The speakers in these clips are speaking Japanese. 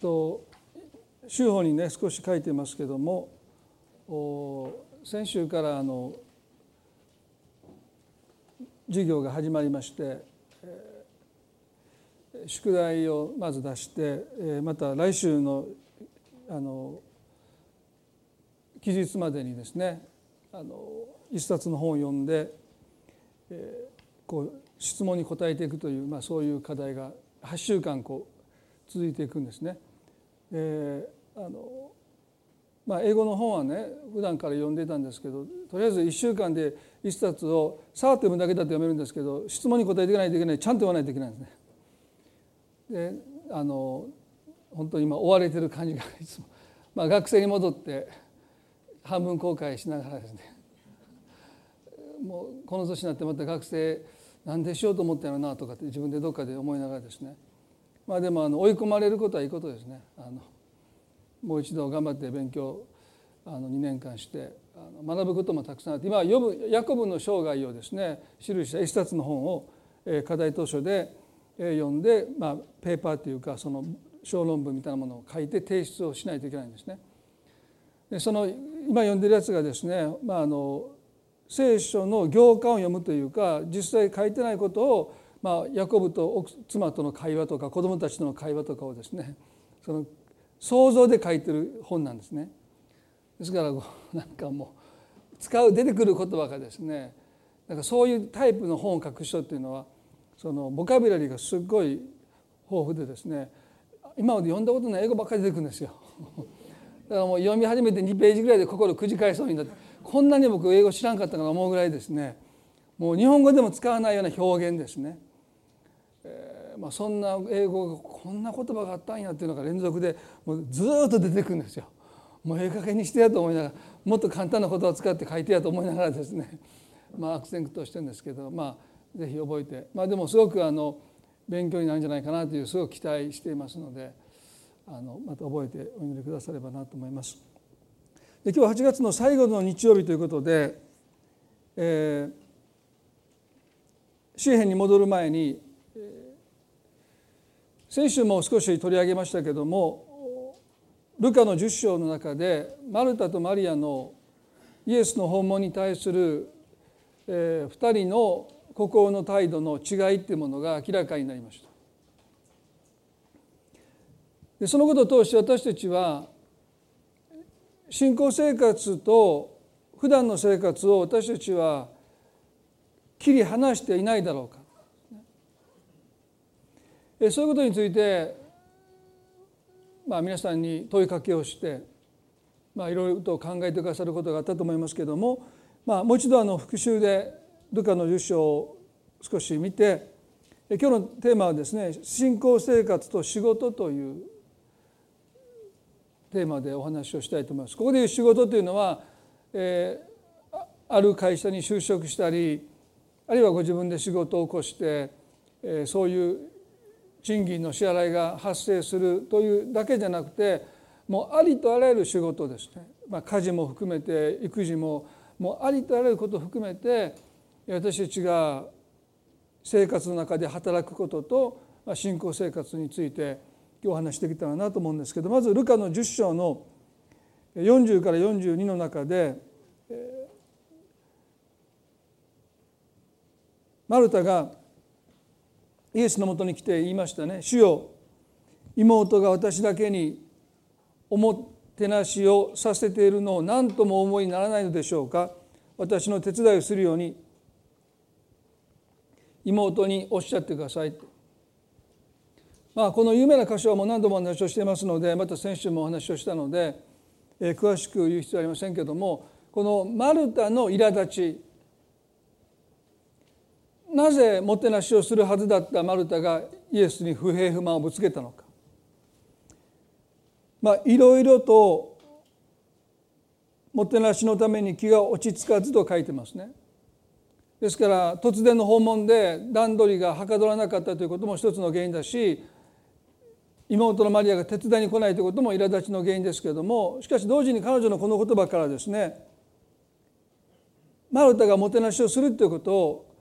と週報にね少し書いてますけども先週からあの授業が始まりましてえ宿題をまず出してえまた来週のあの期日までにですねあの一冊の本を読んでえこう質問に答えていくという、まあ、そういう課題が8週間こう続いていくんですね。えー、あのまあ、英語の本はね普段から読んでたんですけどとりあえず1週間で1冊をさーっと読むだけだと読めるんですけど質問に答えていかないといけないちゃんと読まないといけないんですね。であの本当に今追われてる感じがいつも、まあ、学生に戻って半分後悔しながらですねもうこの年になってまた学生なんでしようと思ったのなとかって自分でどっかで思いながらですねまあでもあの追い込まれることはいいことですねあのもう一度頑張って勉強あの2年間してあの学ぶこともたくさんあって今はぶヤコブの生涯をですね記した一冊の本を課題図書で読んで、まあ、ペーパーというかその小論文みたいなものを書いて提出をしないといけないんですね。でその今読んでるやつがですね、まあ、あの聖書の行間を読むというか実際書いてないことを、まあ、ヤコブと妻との会話とか子どもたちとの会話とかをですねその想像で書いてる本なんですね。ですから なんかもう使う出てくる言葉がですねなんかそういうタイプの本を書く人っていうのはそのボキャブラリーがすごい豊富でですね今まで読んだことない英語ばっかり出てくるんですよ。だからもう読み始めて2ページぐらいで心くじかえそうになってこんなに僕英語知らんかったかな思うぐらいですねもう日本語でも使わないような表現ですね。まあ、そんな英語がこんな言葉があったんやっていうのが連続でもうずっと出てくるんですよ。もうええ加減にしてやと思いながらもっと簡単な言葉を使って書いてやと思いながらですね まあ悪戦苦闘してるんですけどまあ是非覚えてまあでもすごくあの勉強になるんじゃないかなというすごく期待していますのであのまた覚えてお祈りくださればなと思います。で今日は8月の最後の日曜日ということで、えー、周辺に戻る前に、先週も少し取り上げましたけどもルカの10章の中でマルタとマリアのイエスの訪問に対する、えー、2人の心の態度の違いっていうものが明らかになりました。でそのことを通して私たちは信仰生活と普段の生活を私たちは切り離していないだろうか。そういうことについて、まあ、皆さんに問いかけをして、まあ、いろいろと考えてくださることがあったと思いますけれども、まあ、もう一度あの復習でルカの10章を少し見て今日のテーマはですね信仰生活と仕事というテーマでお話をしたいと思います。ここでいう仕事というのは、えー、ある会社に就職したりあるいはご自分で仕事を起こして、えー、そういう賃金の支払いが発生するというだけじゃなくてもうありとあらゆる仕事ですね、まあ、家事も含めて育児ももうありとあらゆることを含めて私たちが生活の中で働くことと信仰生活について今日お話してきたらなと思うんですけどまずルカの10章の40から42の中でマルタがイエスのもとに来て言いましたね「主よ妹が私だけにおもてなしをさせているのを何とも思いにならないのでしょうか。私の手伝いをするように妹におっしゃってください」とまあ、この有名な箇所はもう何度もお話をしていますのでまた先週もお話をしたので、え、詳しく言う必要はありませんけどもこのマルタの苛立ちなぜもてなしをするはずだったマルタがイエスに不平不満をぶつけたのかまあいろいろともてなしのために気が落ち着かずと書いてますね。ですから突然の訪問で段取りがはかどらなかったということも一つの原因だし妹のマリアが手伝いに来ないということも苛立ちの原因ですけれどもしかし同時に彼女のこの言葉からですねマルタがもてなしをするということを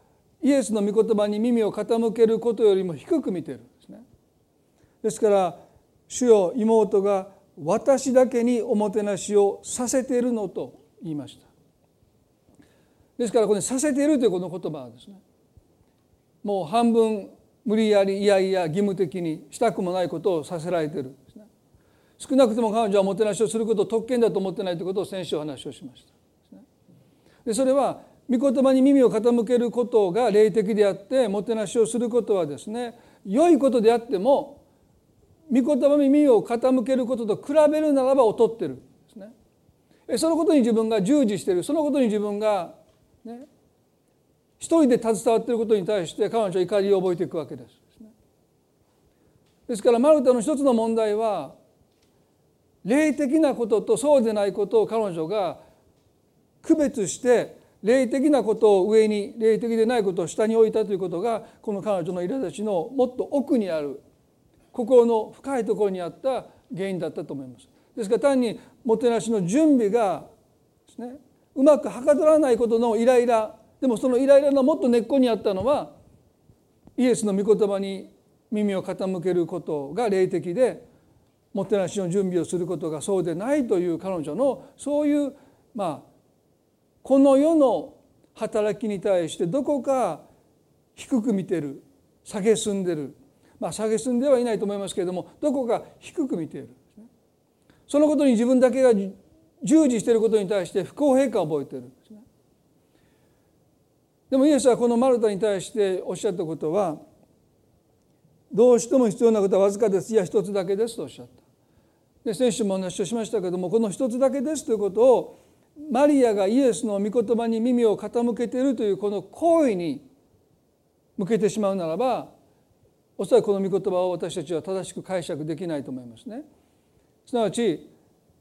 イエスの御言葉に耳を傾けることよりも低く見ているんですね。ですから主よ妹が私だけにおもてなしをさせているのと言いましたですからこれさせているというこの言葉はですねもう半分無理やりいやいや義務的にしたくもないことをさせられている少なくとも彼女はおもてなしをすることを特権だと思ってないということを先週お話をしました。でそれは御言葉に耳を傾けることが霊的であってもてなしをすることはですね良いことであっても御言葉に耳を傾けることと比べるならば劣ってるですねそのことに自分が従事しているそのことに自分がね一人で携わっていることに対して彼女は怒りを覚えていくわけです。ですからマルタの一つの問題は霊的なこととそうでないことを彼女が区別して霊的なことを上に霊的でないことを下に置いたということがこの彼女の苛立ちのもっと奥にある心の深いところにあった原因だったと思います。ですから単にもてなしの準備がですねうまくはかどらないことのイライラでもそのイライラのもっと根っこにあったのはイエスの御言葉に耳を傾けることが霊的でもてなしの準備をすることがそうでないという彼女のそういうまあこの世の働きに対してどこか低く見てる下げすんでるまあ下げすんではいないと思いますけれどもどこか低く見ているそのことに自分だけが従事していることに対して不公平感を覚えているんですね。でもイエスはこのマルタに対しておっしゃったことはどうしても必要なことはわずかですいや一つだけですとおっしゃった。で先週もお話をしましたけどもこの一つだけですということをマリアがイエスの御言葉に耳を傾けているというこの行為に向けてしまうならばおそらくこの御言葉を私たちは正しく解釈できないと思いますね。すなわち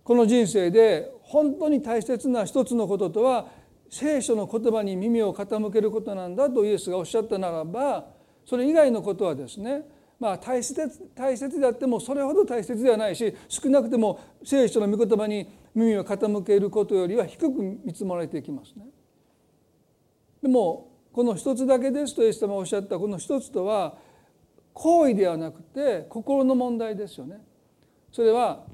この人生で本当に大切な一つのこととは聖書の言葉に耳を傾けることなんだとイエスがおっしゃったならばそれ以外のことはですねまあ大切大切であってもそれほど大切ではないし少なくても聖書の御言葉に耳を傾けることよりは低く見積もられていきますね。でもこの一つだけですとイエス様がおっしゃったこの一つとは行為ではなくて心の問題ですよね。それは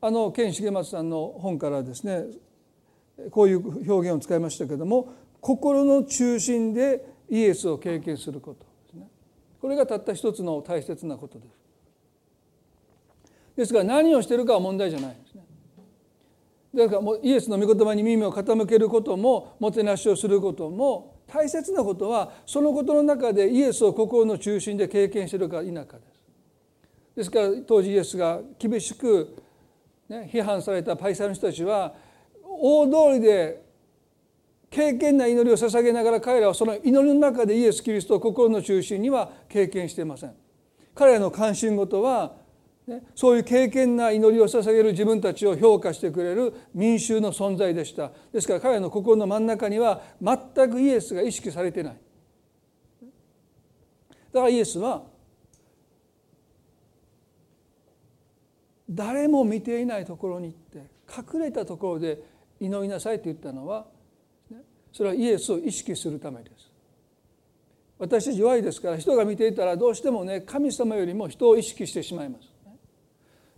あの健重松さんの本からですねこういう表現を使いましたけども心の中心でイエスを経験することこれがたった一つの大切なことです。ですから何をしているかは問題じゃないですね。だからもうイエスの御言葉に耳を傾けることももてなしをすることも大切なことはそのことの中でイエスを心の中心で経験しているか否かです。ですから当時イエスが厳しく、ね、批判されたパイサイの人たちは大通りで経験な祈りを捧げながら彼らはその祈りの中でイエス・キリストを心の中心には経験していません。彼らの関心事は、ね、そういう経験な祈りを捧げる自分たちを評価してくれる民衆の存在でした。ですから彼らの心の真ん中には全くイエスが意識されてない。だからイエスは誰も見ていないところに行って隠れたところで祈りなさいと言ったのはそれはイエスを意識するためです。私たち弱いですから人が見ていたらどうしてもね神様よりも人を意識してしまいます。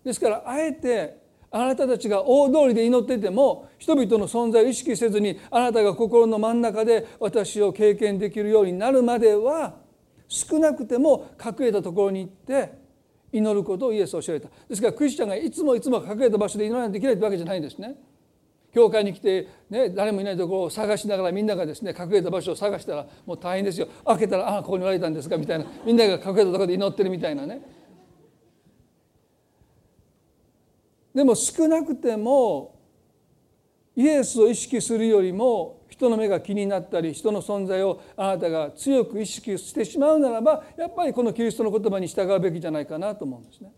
ですからあえてあなたたちが大通りで祈ってても人々の存在を意識せずにあなたが心の真ん中で私を経験できるようになるまでは少なくても隠れたところに行って祈ることをイエスは教えた。ですからクリスチャンがいつもいつも隠れた場所で祈らないといけないってわけじゃないんですね。教会に来て、ね、誰もいないところを探しながらみんながですね隠れた場所を探したらもう大変ですよ開けたら「ああここにおられたんですか」みたいなみんなが隠れたところで祈ってるみたいなね。でも少なくてもイエスを意識するよりも人の目が気になったり人の存在をあなたが強く意識してしまうならばやっぱりこのキリストの言葉に従うべきじゃないかなと思うんですね。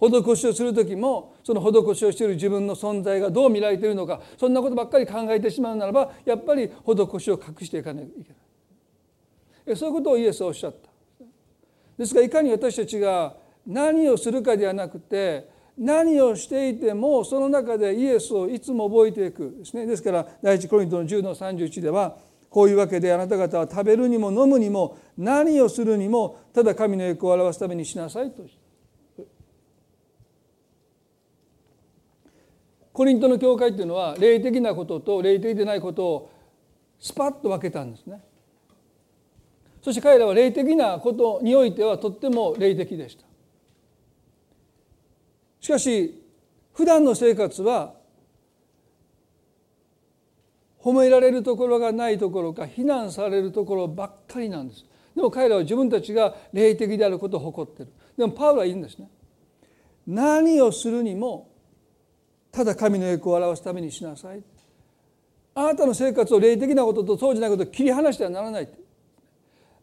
施しをする時もその施しをしている自分の存在がどう見られているのかそんなことばっかり考えてしまうならばやっぱり施しを隠していかないといけない。そういうことをイエスはおっしゃった。ですからいかに私たちが何をするかではなくて何をしていてもその中でイエスをいつも覚えていく。ですね。ですから第一コリントの10の31ではこういうわけであなた方は食べるにも飲むにも何をするにもただ神の栄光を表すためにしなさいと。コリントの教会っていうのは霊的なことと霊的でないことをスパッと分けたんですね。そして彼らは霊的なことにおいてはとっても霊的でした。しかし普段の生活は褒められるところがないところか非難されるところばっかりなんですでも彼らは自分たちが霊的であることを誇ってるでもパウロは言うんですね何をするにもただ神の栄光を表すためにしなさい。あなたの生活を霊的なこととそうじゃないことを切り離してはならない。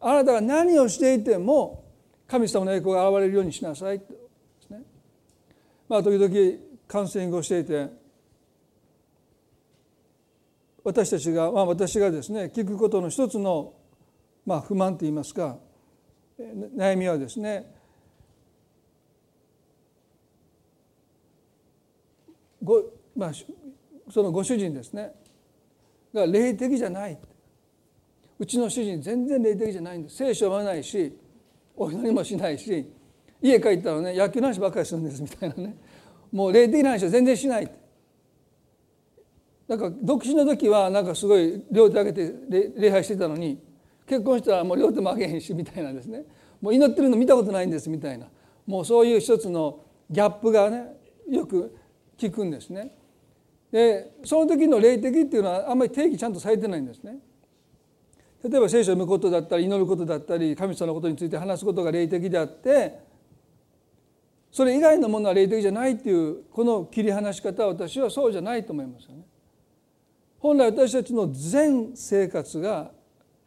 あなたが何をしていても神様の栄光が現れるようにしなさい。ですね。まあ時々カウンセリングをしていて私たちが、まあ、私がですね聞くことの一つの、まあ、不満といいますか悩みはですねご、まあ、そのご主人ですね。が霊的じゃない。うちの主人全然霊的じゃないんです。聖書を読まないしお祈りもしないし家帰ったらね野球の話ばっかりするんですみたいなね。もう霊的な話は全然しない。なんか独身の時はなんかすごい両手上げて礼拝してたのに結婚したらもう両手も上げへんしみたいなですね。もう祈ってるの見たことないんですみたいな。もうそういう一つのギャップがねよく聞くんですね。でその時の霊的っていうのはあんまり定義ちゃんとされてないんですね。例えば聖書を読むことだったり祈ることだったり神様のことについて話すことが霊的であってそれ以外のものは霊的じゃないっていうこの切り離し方は私はそうじゃないと思いますよね。本来私たちの全生活が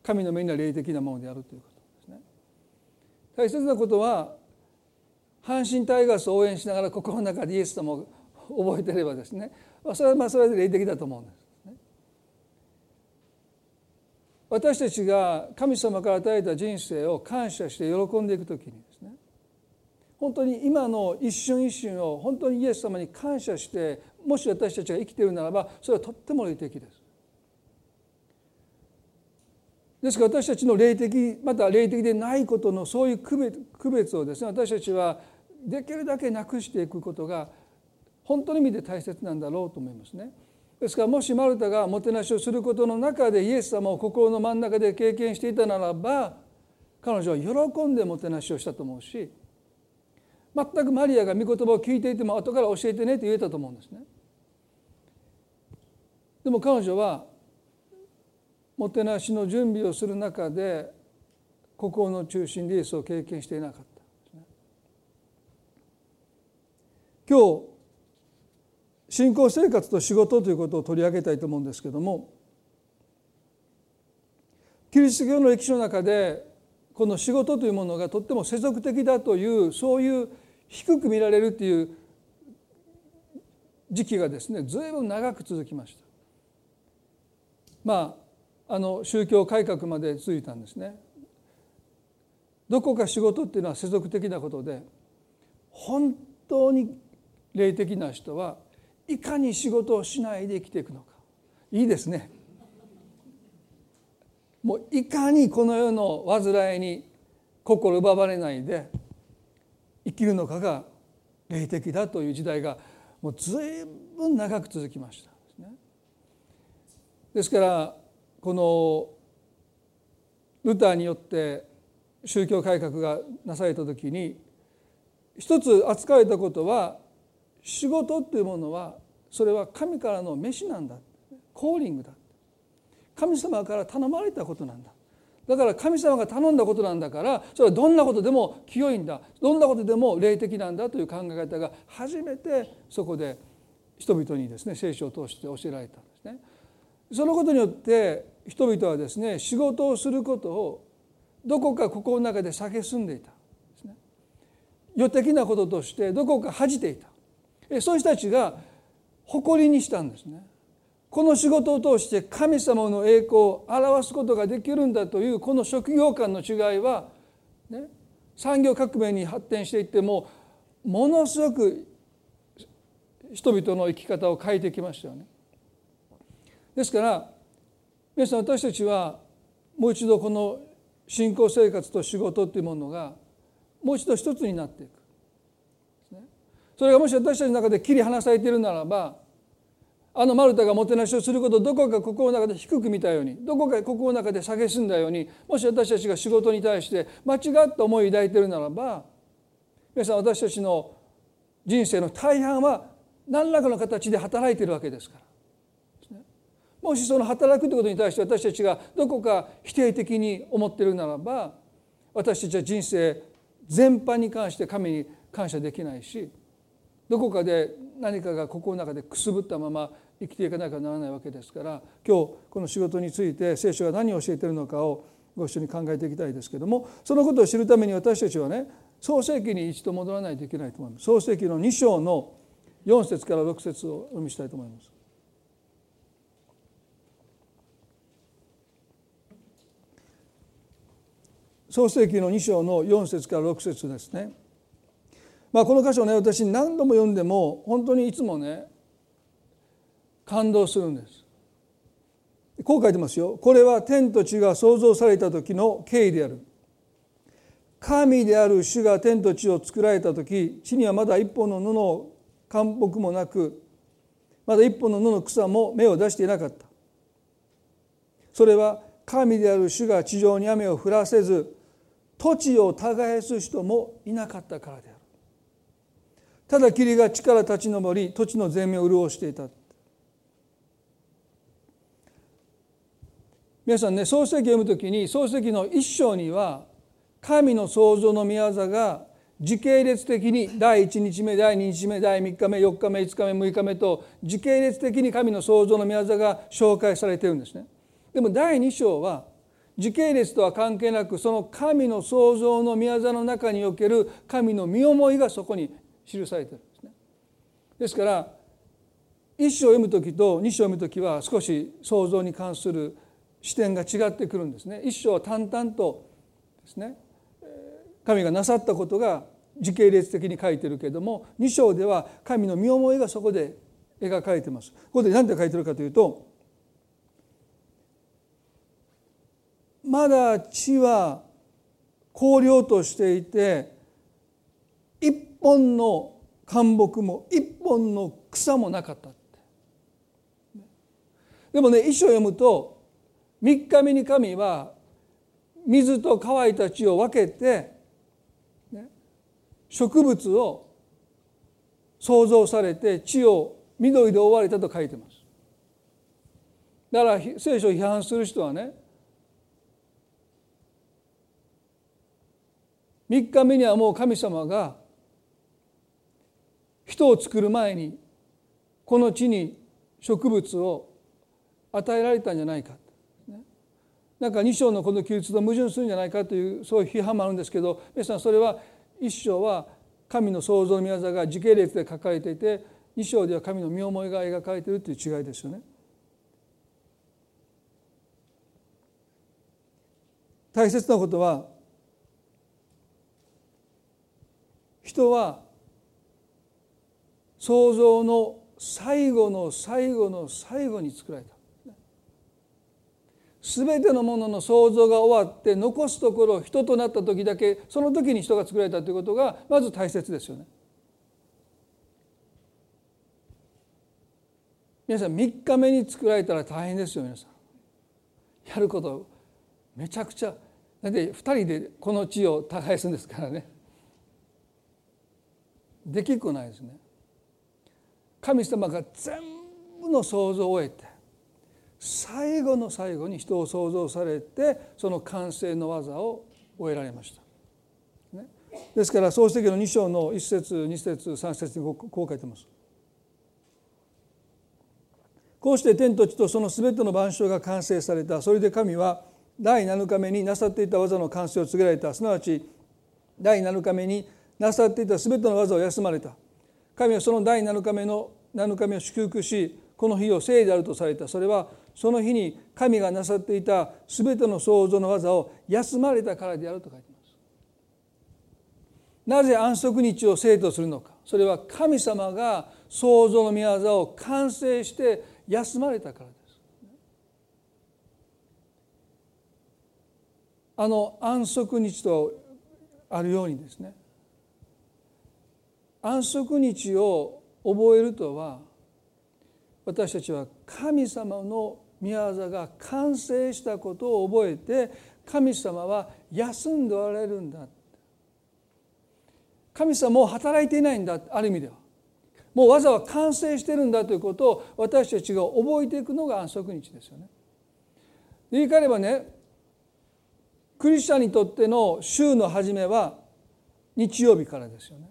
神の目には霊的なものであるということですね。大切なことは阪神タイガースを応援しながら心の中でイエス様を覚えてればですねそれはまあそれで霊的だと思うんです。私たちが神様から与えた人生を感謝して喜んでいくときにですね本当に今の一瞬一瞬を本当にイエス様に感謝してもし私たちが生きているならばそれはとっても霊的です。ですから私たちの霊的また霊的でないことのそういう区別区別をですね私たちはできるだけなくしていくことが本当の意味で大切なんだろうと思いますね。ですからもしマルタがもてなしをすることの中でイエス様を心の真ん中で経験していたならば彼女は喜んでもてなしをしたと思うし全くマリアが御言葉を聞いていても後から教えてねと言えたと思うんですね。でも彼女はもてなしの準備をする中で心の中心でイエスを経験していなかった、今日信仰生活と仕事ということを取り上げたいと思うんですけどもキリスト教の歴史の中でこの仕事というものがとっても世俗的だというそういう低く見られるという時期がですねずいぶん長く続きました。まああの宗教改革まで続いたんですね。どこか仕事っていうのは世俗的なことで本当に霊的な人はいかに仕事をしないで生きていくのかいいですね。もういかにこの世の煩いに心奪われないで生きるのかが霊的だという時代がもう随分長く続きました。ですね。ですからこのルターによって宗教改革がなされた時に一つ扱われたことは仕事っていうものはそれは神からの飯なんだ。コーリングだ神様から頼まれたことなんだ。だから神様が頼んだことなんだからそれはどんなことでも清いんだ。どんなことでも霊的なんだという考え方が初めてそこで人々にですね聖書を通して教えられたんですね。そのことによって人々はですね仕事をすることをどこか心の中で蔑んでいたですね。予的なこととしてどこか恥じていた。そういう人たちが誇りにしたんですねこの仕事を通して神様の栄光を表すことができるんだというこの職業観の違いは、ね、産業革命に発展していってもものすごく人々の生き方を変えてきましたよね。ですから皆さん私たちはもう一度この信仰生活と仕事というものがもう一度一つになっていく。それがもし私たちの中で切り離されているならばあのマルタがもてなしをすることをどこか心の中で低く見たようにどこか心の中で蔑んだようにもし私たちが仕事に対して間違った思いを抱いているならば皆さん私たちの人生の大半は何らかの形で働いているわけですから。もしその働くということに対して私たちがどこか否定的に思っているならば私たちは人生全般に関して神に感謝できないしどこかで何かが心の中でくすぶったまま生きていかなきゃならないわけですから今日この仕事について聖書が何を教えているのかをご一緒に考えていきたいですけどもそのことを知るために私たちはね創世記に一度戻らないといけないと思います創世記の2章の4節から6節をお読みしたいと思います。創世記の2章の4節から6節ですね。まあ、この箇所ね私何度も読んでも本当にいつもね感動するんです。こう書いてますよ。これは天と地が創造された時の経緯である。神である主が天と地を作られた時地にはまだ一本の布の干木もなくまだ一本の布の草も芽を出していなかった。それは神である主が地上に雨を降らせず土地を耕す人もいなかったからである。ただ霧が地から立ち上り土地の全面を潤していた皆さんね創世記を読むときに創世記の一章には神の創造の御業が時系列的に第1日目第2日目第3日目4日目5日目6日目と時系列的に神の創造の御業が紹介されているんですね。でも第2章は時系列とは関係なくその神の創造の御業の中における神の身思いがそこに記されてるんですね。ですから一章を読む時と二章を読む時は少し創造に関する視点が違ってくるんですね。一章は淡々とですね神がなさったことが時系列的に書いてるけれども二章では神の身思いがそこで描かれてます。ここで何て書いてるかというとまだ地は荒涼としていて一本の干木も一本の草もなかったでもね一章読むと3日目に神は水と乾いた地を分けて、ね、植物を創造されて地を緑で覆われたと書いてます。だから聖書を批判する人はね3日目にはもう神様が人を作る前にこの地に植物を与えられたんじゃないかなんか2章のこの記述と矛盾するんじゃないかというそういう批判もあるんですけど皆さんそれは1章は神の創造の御業が時系列で書かれていて2章では神の身思いが描かれているという違いですよね。大切なことは人は創造の最後の最後の最後に作られた全てのものの創造が終わって残すところ人となった時だけその時に人が作られたということがまず大切ですよね。皆さん3日目に作られたら大変ですよ皆さん。やることめちゃくちゃだって2人でこの地を耕すんですからね。できっこないですね。神様が全部の創造を終えて最後の最後に人を創造されてその完成の技を終えられました。ね、ですから創世記の2章の1節2節3節にこう書いてます。こうして天と地とその全ての万象が完成されたそれで神は第7日目になさっていた技の完成を告げられたすなわち第7日目になさっていた全ての技を休まれた神はその第7日目の7日目を祝福しこの日を聖であるとされた。それはその日に神がなさっていた全ての創造の技を休まれたからであると書いてます。なぜ安息日を聖とするのか。それは神様が創造の御業を完成して休まれたからです。あの安息日とあるようにですね安息日を覚えるとは私たちは神様の御業が完成したことを覚えて神様は休んでおられるんだ神様もう働いていないんだある意味ではもう技は完成してるんだということを私たちが覚えていくのが安息日ですよね。言い換えればねクリスチャンにとっての週の初めは日曜日からですよね。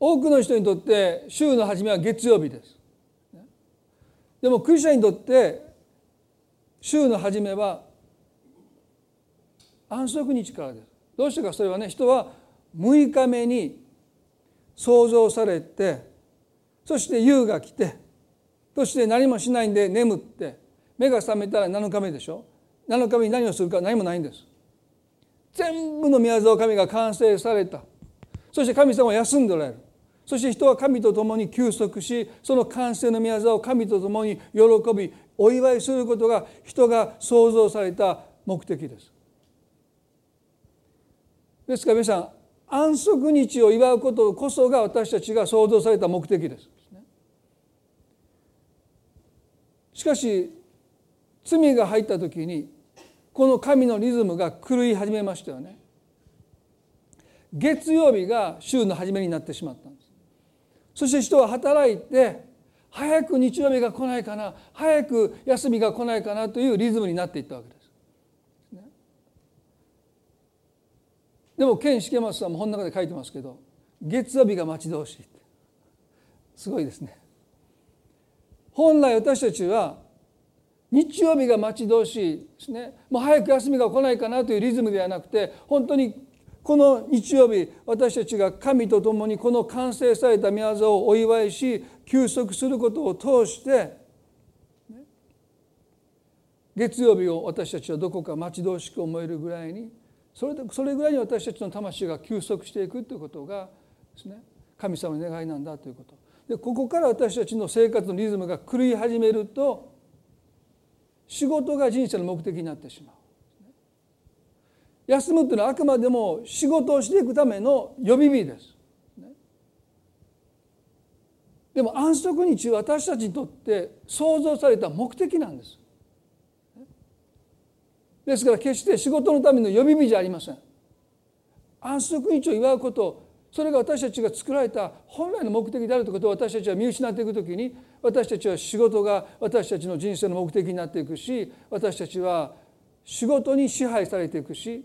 多くの人にとって週の初めは月曜日です。でもクリスチャンにとって週の初めは安息日からです。どうしてかそれはね人は6日目に創造されてそして夕が来てそして何もしないんで眠って目が覚めたら7日目でしょ7日目に何をするか何もないんです全部の宮沢神が完成されたそして神様は休んでおられるそして人は神と共に休息しその完成の宮沢を神と共に喜びお祝いすることが人が創造された目的です。ですから皆さん安息日を祝うことこそが私たちが創造された目的です。しかし罪が入った時にこの神のリズムが狂い始めましたよね。月曜日が週の初めになってしまった。んですそして人は働いて早く日曜日が来ないかな早く休みが来ないかなというリズムになっていったわけです。でもケン・シケマスさんも本の中で書いてますけど月曜日が待ち遠しいすごいですね。本来私たちは日曜日が待ち遠しいですね。もう早く休みが来ないかなというリズムではなくて本当にこの日曜日私たちが神と共にこの完成された御業をお祝いし休息することを通して月曜日を私たちはどこか待ち遠しく思えるぐらいにそれでそれぐらいに私たちの魂が休息していくということがですね神様の願いなんだということ。でここから私たちの生活のリズムが狂い始めると仕事が人生の目的になってしまう。休むというのはあくまでも仕事をしていくための予備日です。でも安息日は私たちにとって創造された目的なんです。ですから決して仕事のための予備日じゃありません。安息日を祝うことそれが私たちが作られた本来の目的であるということを私たちは見失っていくときに私たちは仕事が私たちの人生の目的になっていくし私たちは仕事に支配されていくし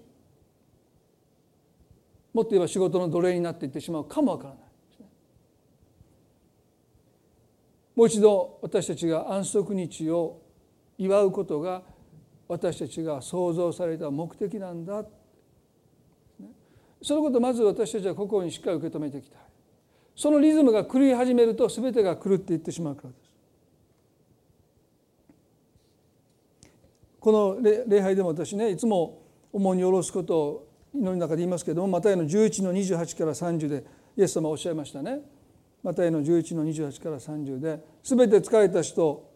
もっと言えば仕事の奴隷になっていってしまうかもわからない。もう一度私たちが安息日を祝うことが私たちが創造された目的なんだ。そのことをまず私たちは心にしっかり受け止めていきた。いそのリズムが狂い始めると全てが狂っていってしまうからです。この礼拝でも私ねいつも重荷を下ろすことを祈りの中で言いますけれどもマタイの11の28から30でイエス様おっしゃいましたね。マタイの11の28から30で「すべて疲れた人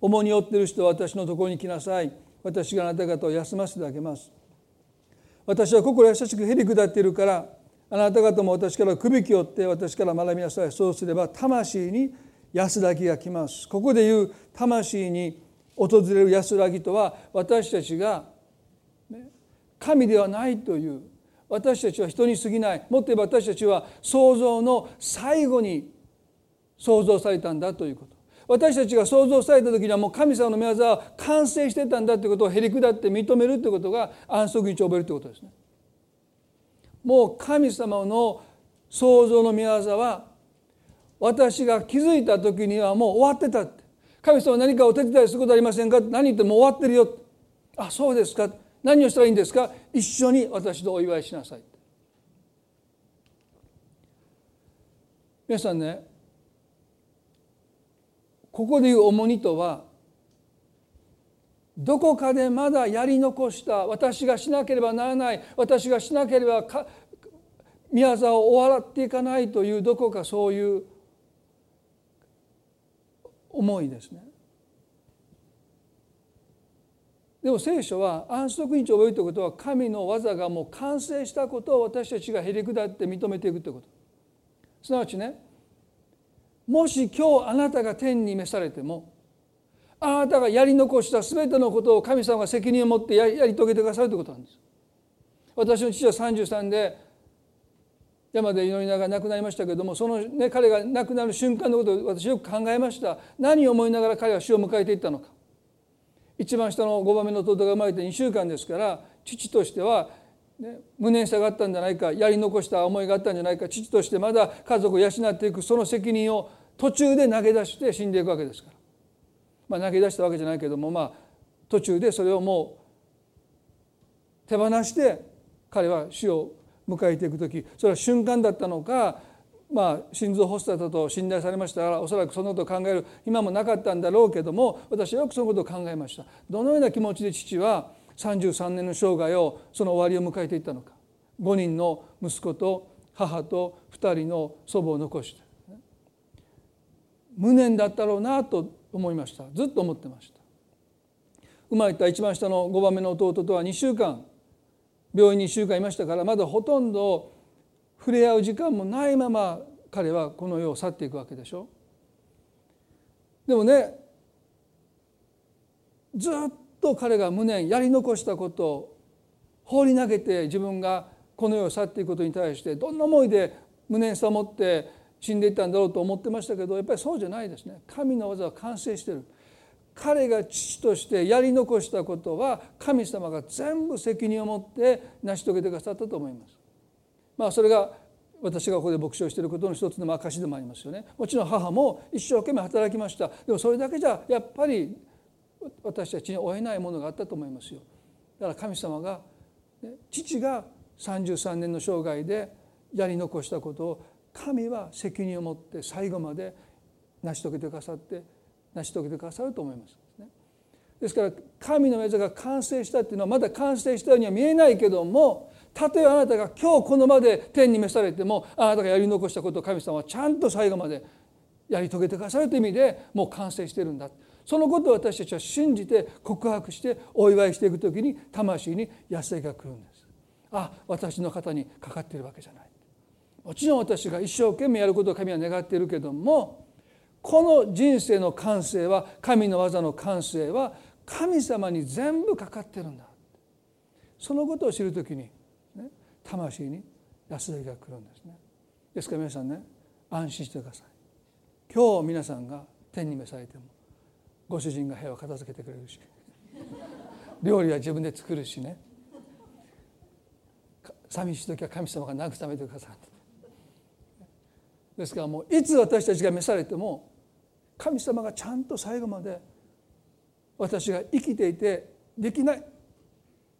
重荷を負っている人は私のところに来なさい。私があなた方を休ませてあげます。私は心優しくへり下っているからあなた方も私から首きをって私から学びなさい。そうすれば魂に安らぎが来ます。ここで言う魂に訪れる安らぎとは私たちが神ではないという。私たちは人に過ぎない。もっと言えば私たちは創造の最後に創造されたんだということ。私たちが創造された時にはもう神様の御業は完成してたんだということをへり下って認めるということが安息日を覚えるということですね。もう神様の創造の御業は私が気づいた時にはもう終わってたって。神様何かお手伝いすることありませんか何言っても終わってるよあそうですか何をしたらいいんですか？一緒に私とお祝いしなさい皆さんねここでいう重荷とはどこかでまだやり残した私がしなければならない私がしなければ宮沢を終わっていかないというどこかそういう思いですね。でも聖書は安息日を覚えるということは神の技がもう完成したことを私たちがへり下って認めていくということ。すなわちねもし今日あなたが天に召されてもあなたがやり残した全てのことを神様が責任を持ってやり遂げてくださるということなんです。私の父は33で山で祈りながら亡くなりましたけれどもその、ね、彼が亡くなる瞬間のことを私よく考えました。何を思いながら彼は死を迎えていったのか。一番下の5番目の弟が生まれて2週間ですから父としては、ね、無念さがあったんじゃないかやり残した思いがあったんじゃないか父としてまだ家族を養っていくその責任を途中で投げ出して死んでいくわけですから、まあ、投げ出したわけじゃないけどもまあ途中でそれをもう手放して彼は死を迎えていく時それは瞬間だったのかまあ、心臓発作だと信頼されましたからおそらくそのことを考える今もなかったんだろうけども私はよくそのことを考えました。どのような気持ちで父は33年の生涯をその終わりを迎えていったのか。5人の息子と母と2人の祖母を残して。無念だったろうなと思いました。ずっと思ってました。生まれた一番下の5番目の弟とは2週間病院に1週間いましたからまだほとんど触れ合う時間もないまま彼はこの世を去っていくわけでしょ。でもねずっと彼が無念やり残したことを放り投げて自分がこの世を去っていくことに対してどんな思いで無念さを持って死んでいったんだろうと思ってましたけどやっぱりそうじゃないですね。神の技は完成してる。彼が父としてやり残したことは神様が全部責任を持って成し遂げてくださったと思います。まあそれが私がここで牧師をしていることの一つの証でもありますよね。もちろん母も一生懸命働きました。でもそれだけじゃやっぱり私たちに負えないものがあったと思いますよ。だから神様が父が33年の生涯でやり残したことを神は責任を持って最後まで成し遂げてくださって成し遂げてくださると思います。ですから神の御座が完成したっていうのはまだ完成したようには見えないけどもたとえあなたが今日この場で天に召されてもあなたがやり残したことを神様はちゃんと最後までやり遂げてくださるという意味でもう完成してるんだ。そのことを私たちは信じて告白してお祝いしていく時に魂に安らぎが来るんです。あ私の方にかかっているわけじゃない。もちろん私が一生懸命やることを神は願っているけどもこの人生の完成は神の技の完成は神様に全部かかってるんだ。そのことを知る時に魂に安らぎが来るんですね。ですから皆さんね安心してください。今日皆さんが天に召されてもご主人が部屋を片付けてくれるし 料理は自分で作るしね。寂しい時は神様が慰めてくださるですからもういつ私たちが召されても神様がちゃんと最後まで私が生きていてできない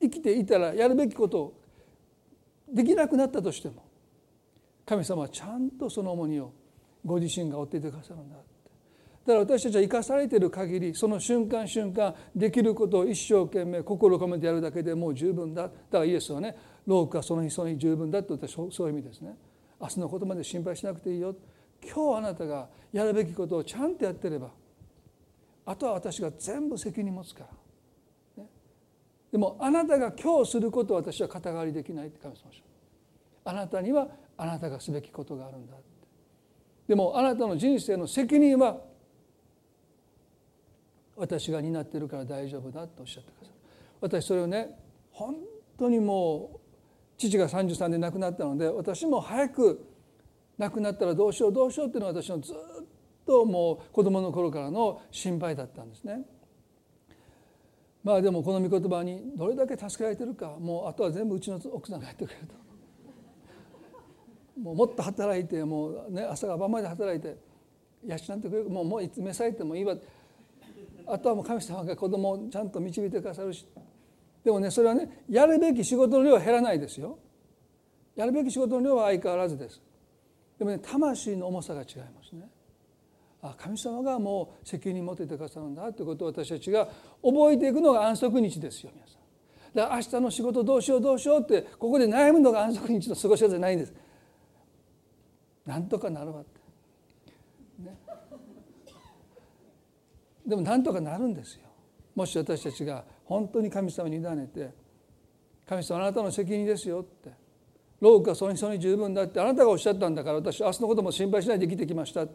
生きていたらやるべきことをできなくなったとしても神様はちゃんとその重荷をご自身が負っていてくださるんだだから私たちは生かされている限りその瞬間瞬間できることを一生懸命心を込めてやるだけでもう十分だ。だからイエスはね老苦はその日その日十分だって私そういう意味ですね。明日のことまで心配しなくていいよ。今日あなたがやるべきことをちゃんとやってればあとは私が全部責任持つから。でもあなたが今日することを私は肩代わりできないって神様あなたにはあなたがすべきことがあるんだって。でもあなたの人生の責任は私が担ってるから大丈夫だとおっしゃってください私それをね本当にもう父が33で亡くなったので私も早く亡くなったらどうしようどうしようっていうのは私のずっともう子供の頃からの心配だったんですね。まあでもこの御言葉にどれだけ助けられてるかもうあとは全部うちの奥さんがやってくれると。もうもっと働いてもう、ね、朝が晩まで働いて養ってくれる。もうもういつ召されてもいいわ。あとはもう神様が子供をちゃんと導いてくださるし。でもねそれはねやるべき仕事の量は減らないですよ。やるべき仕事の量は相変わらずです。でもね魂の重さが違いますね。あ神様がもう責任持っててくださるんだということを私たちが覚えていくのが安息日ですよ皆さん。だから明日の仕事どうしようどうしようってここで悩むのが安息日の過ごし方じゃないんです。なんとかなるわって、ね、でもなんとかなるんですよ。もし私たちが本当に神様に委ねて神様あなたの責任ですよって。老苦はその人に十分だってあなたがおっしゃったんだから私明日のことも心配しないで生きてきました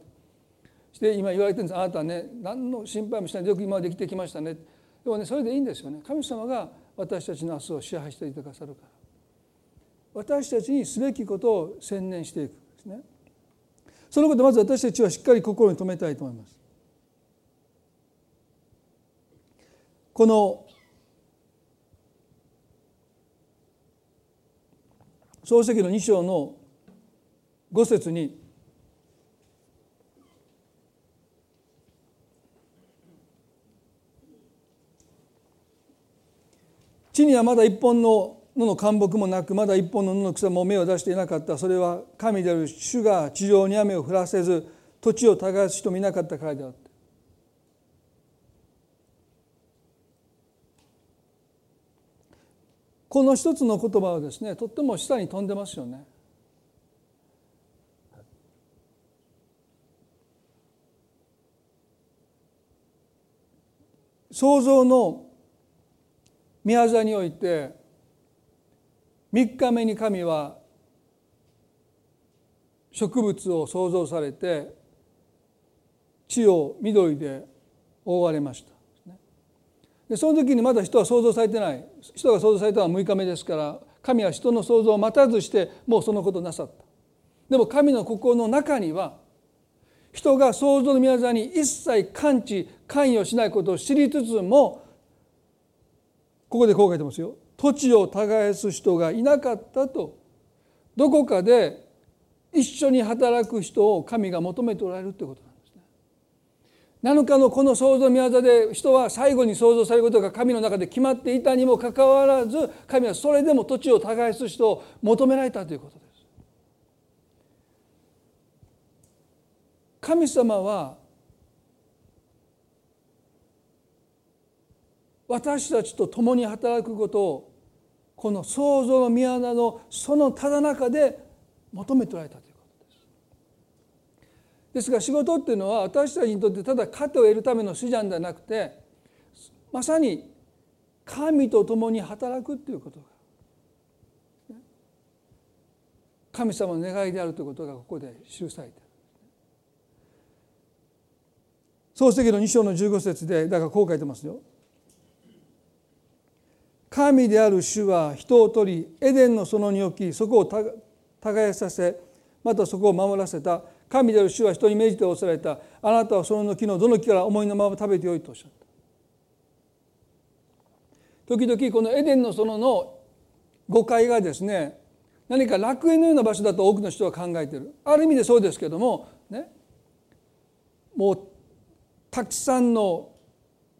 して今言われてるんです。あなたはね何の心配もしないでよく今まで生きてきましたね。でもねそれでいいんですよね。神様が私たちの明日を支配していてくださるから。私たちにすべきことを専念していくですね。そのことまず私たちはしっかり心に留めたいと思います。この漱石の2章の5節に地にはまだ一本の野の干木もなくまだ一本の野の草も芽を出していなかったそれは神である主が地上に雨を降らせず土地を耕す人もいなかったからであったこの一つの言葉はですねとっても下に飛んでますよね。創造の宮座において3日目に神は植物を創造されて地を緑で覆われました。でその時にまだ人は創造されてない。人が創造されたのは6日目ですから神は人の創造を待たずしてもうそのことをなさった。でも神の心の中には人が創造の宮沢に一切感知関与しないことを知りつつもここでこう書いてますよ。土地を耕す人がいなかったと。どこかで一緒に働く人を神が求めておられるってことなんですね。7日のこの創造宮座で人は最後に創造されることが神の中で決まっていたにもかかわらず神はそれでも土地を耕す人を求められたということです。神様は私たちと共に働くことをこの創造の宮座のそのただ中で求めておられたということですですが仕事っていうのは私たちにとってただ糧を得るための手段ではなくてまさに神と共に働くっていうことが神様の願いであるということがここで記されている。創世記の2章の15節でだからこう書いてますよ。神である主は人を取りエデンの園に置きそこを耕させまたそこを守らせた。神である主は人に命じておされた。あなたはその木のどの木から思いのまま食べてよいとおっしゃった。時々このエデンの園の誤解がですね何か楽園のような場所だと多くの人は考えている。ある意味でそうですけどもね。もうたくさんの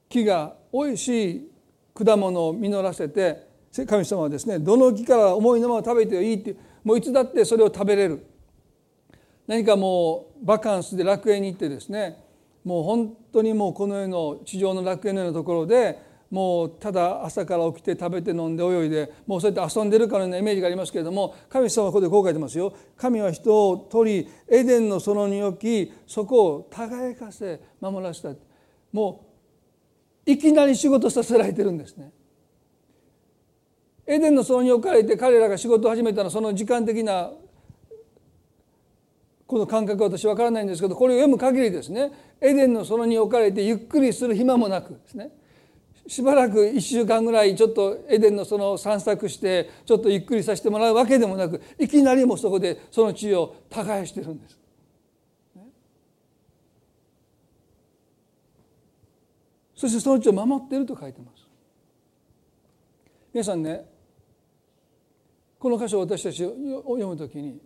木がおいし果物を実らせて神様はですねどの木から思いのまま食べていいってもういつだってそれを食べれる。何かもうバカンスで楽園に行ってですねもう本当にもうこの世の地上の楽園のようなところでもうただ朝から起きて食べて飲んで泳いでもうそうやって遊んでるかのようなイメージがありますけれども神様はここでこう書いてますよ。神は人を取りエデンの園に置きそこを輝かせ守らせた。もういきなり仕事させられてるんですね。エデンの園に置かれて彼らが仕事を始めたのはその時間的なこの感覚は私分からないんですけどこれを読む限りですねエデンの園に置かれてゆっくりする暇もなくですねしばらく1週間ぐらいちょっとエデンの園を散策してちょっとゆっくりさせてもらうわけでもなくいきなりもそこでその地位を耕してるんです。そしてその地を守っていると書いてます。皆さんねこの箇所を私たちを読むときに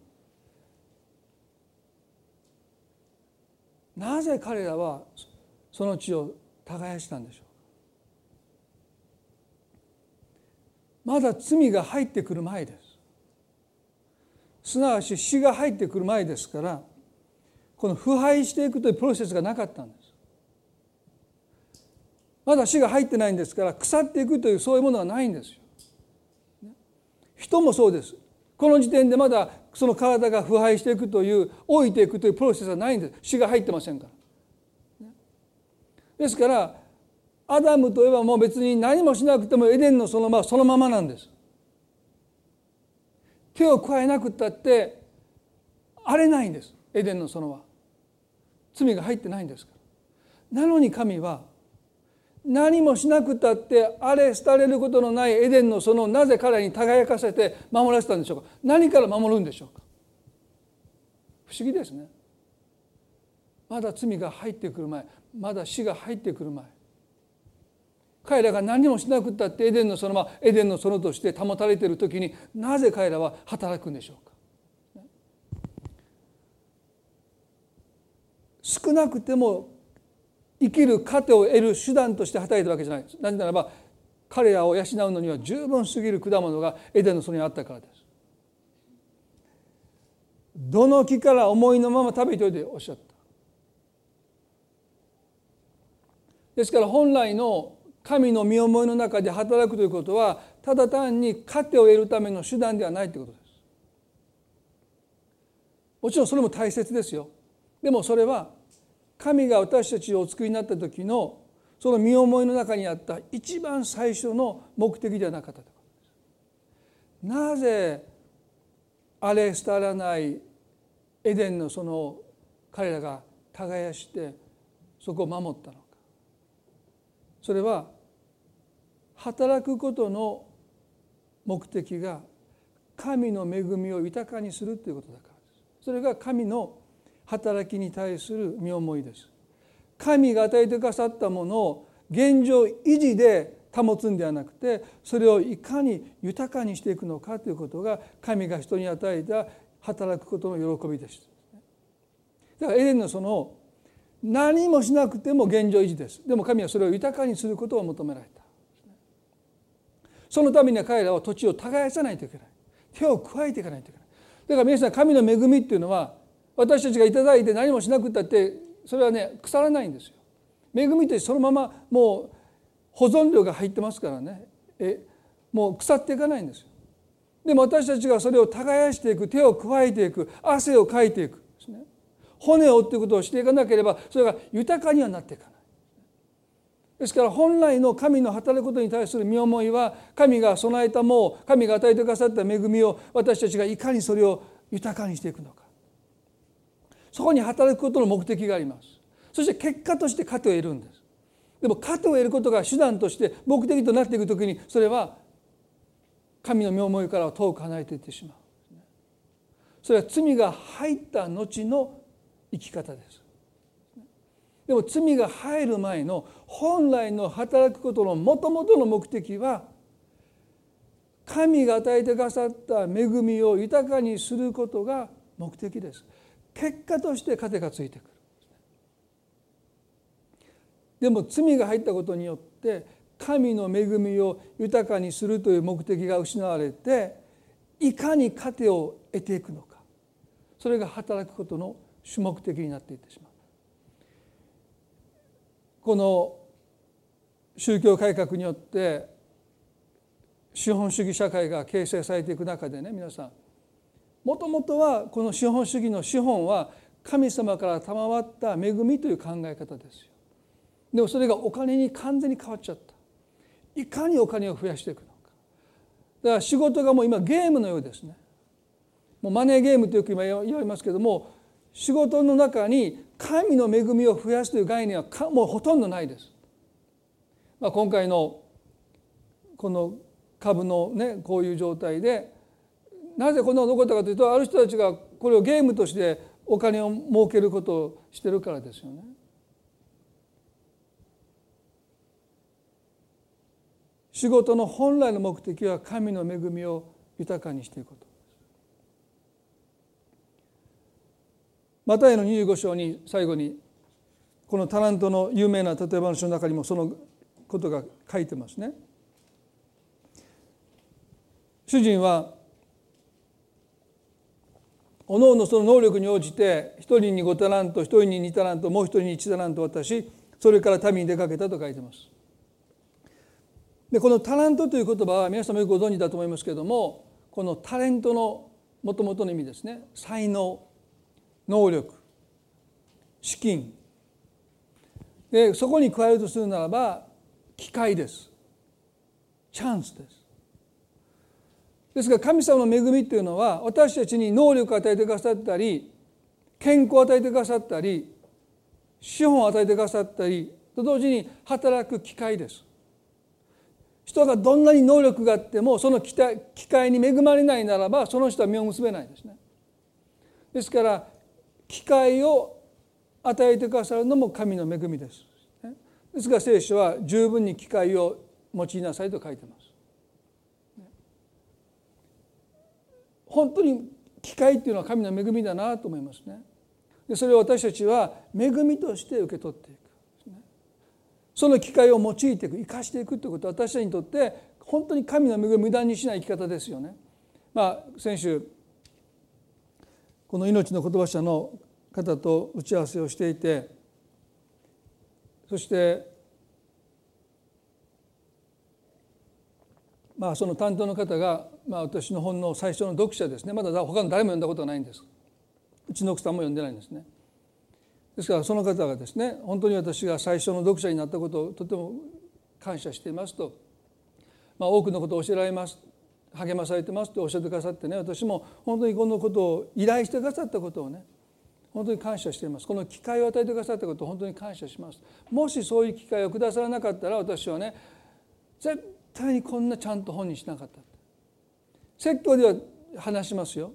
なぜ彼らはその地を耕したんでしょうまだ罪が入ってくる前ですすなわち死が入ってくる前ですからこの腐敗していくというプロセスがなかったんですまだ死が入ってないんですから腐っていくというそういうものはないんですよ。人もそうです。この時点でまだその体が腐敗していくという老いていくというプロセスはないんです。死が入ってませんから。ですからアダムといえばもう別に何もしなくてもエデンのそのままそのままなんです。手を加えなくったって荒れないんです。エデンの園は。罪が入ってないんですから。なのに神は何もしなくたって荒れ廃れることのないエデンの園をなぜ彼に輝かせて守らせたんでしょうか？何から守るんでしょうか？不思議ですね。まだ罪が入ってくる前まだ死が入ってくる前。彼らが何もしなくたってエデンの園はエデンの園として保たれている時になぜ彼らは働くんでしょうか？少なくても生きる糧を得る手段として働いたわけじゃない。なぜならば彼らを養うのには十分すぎる果物がエデンの園にあったからです。どの木から思いのまま食べておいておっしゃった。ですから本来の神の身思いの中で働くということはただ単に糧を得るための手段ではないということです。もちろんそれも大切ですよ。でもそれは神が私たちをお作りになった時のその身思いの中にあった一番最初の目的ではなかったと。いうことですなぜ荒れ廃らないエデンのその彼らが耕してそこを守ったのか。それは働くことの目的が神の恵みを豊かにするということだからです。それが神の働きに対する身思いです。神が与えてくださったものを現状維持で保つんではなくてそれをいかに豊かにしていくのかということが神が人に与えた働くことの喜びです。だからエレンのその何もしなくても現状維持です。でも神はそれを豊かにすることを求められた。そのためには彼らは土地を耕さないといけない。手を加えていかないといけない。だから皆さん神の恵みっていうのは私たちが頂いて何もしなくったってそれはね腐らないんですよ。恵みってそのままもう保存量が入ってますからね。えもう腐っていかないんですよ。でも私たちがそれを耕していく手を加えていく汗をかいていく。ですね。骨を折っていくことをしていかなければそれが豊かにはなっていかない。ですから本来の神の働くことに対する身思いは神が備えたもう神が与えてくださった恵みを私たちがいかにそれを豊かにしていくのか。そこに働くことの目的があります。そして結果として糧を得るんです。でも糧を得ることが手段として目的となっていく時にそれは神の身思いから遠く離れていってしまう。それは罪が入った後の生き方です。でも罪が入る前の本来の働くことのもともとの目的は神が与えてくださった恵みを豊かにすることが目的です。結果として糧がついてくる。でも罪が入ったことによって神の恵みを豊かにするという目的が失われていかに糧を得ていくのか。それが働くことの主目的になっていってしまう。この宗教改革によって資本主義社会が形成されていく中でね皆さんもともとはこの資本主義の資本は神様から賜った恵みという考え方ですよ。でもそれがお金に完全に変わっちゃった。いかにお金を増やしていくのか。だから仕事がもう今ゲームのようですね。もうマネーゲームとよく今言われますけども仕事の中に神の恵みを増やすという概念はもうほとんどないです。まあ、今回のこの株のねこういう状態でなぜこんなこと起こったかというとある人たちがこれをゲームとしてお金を儲けることをしてるからですよね。仕事の本来の目的は神の恵みを豊かにしていくことマタイの25章に最後にこのタラントの有名な例え話の中にもそのことが書いてますね。主人はおのおのその能力に応じて一人に5タラント一人に2タラントもう一人に1タラント渡しそれから民に出かけたと書いてます。でこのタラントという言葉は皆さんもよくご存知だと思いますけれどもこのタレントのもともとの意味ですね才能能力資金。でそこに加えるとするならば機会です。チャンスです。ですが神様の恵みっていうのは私たちに能力を与えてくださったり健康を与えてくださったり資本を与えてくださったりと同時に働く機会です。人がどんなに能力があってもその機会に恵まれないならばその人は実を結べないですね。ですから機会を与えてくださるのも神の恵みです。ですが聖書は十分に機会を用いなさいと書いてます。本当に機会っていうのは神の恵みだなと思いますねでそれを私たちは恵みとして受け取っていくその機会を用いていく生かしていくということは私たちにとって本当に神の恵みを無駄にしない生き方ですよね。まあ先週この命の言葉社の方と打ち合わせをしていてそしてまあその担当の方がまあ私の本の最初の読者ですね。まだ他の誰も読んだことがないんです。うちの奥さんも読んでないんですね。ですからその方がですね本当に私が最初の読者になったことをとても感謝していますと、まあ、多くのことを教えられます。励まされてますとおっしゃってくださってね私も本当にこのことを依頼してくださったことをね本当に感謝しています。この機会を与えてくださったことを本当に感謝します。もしそういう機会をくださらなかったら私はね絶対にこんなちゃんと本にしなかった。説教では話しますよ。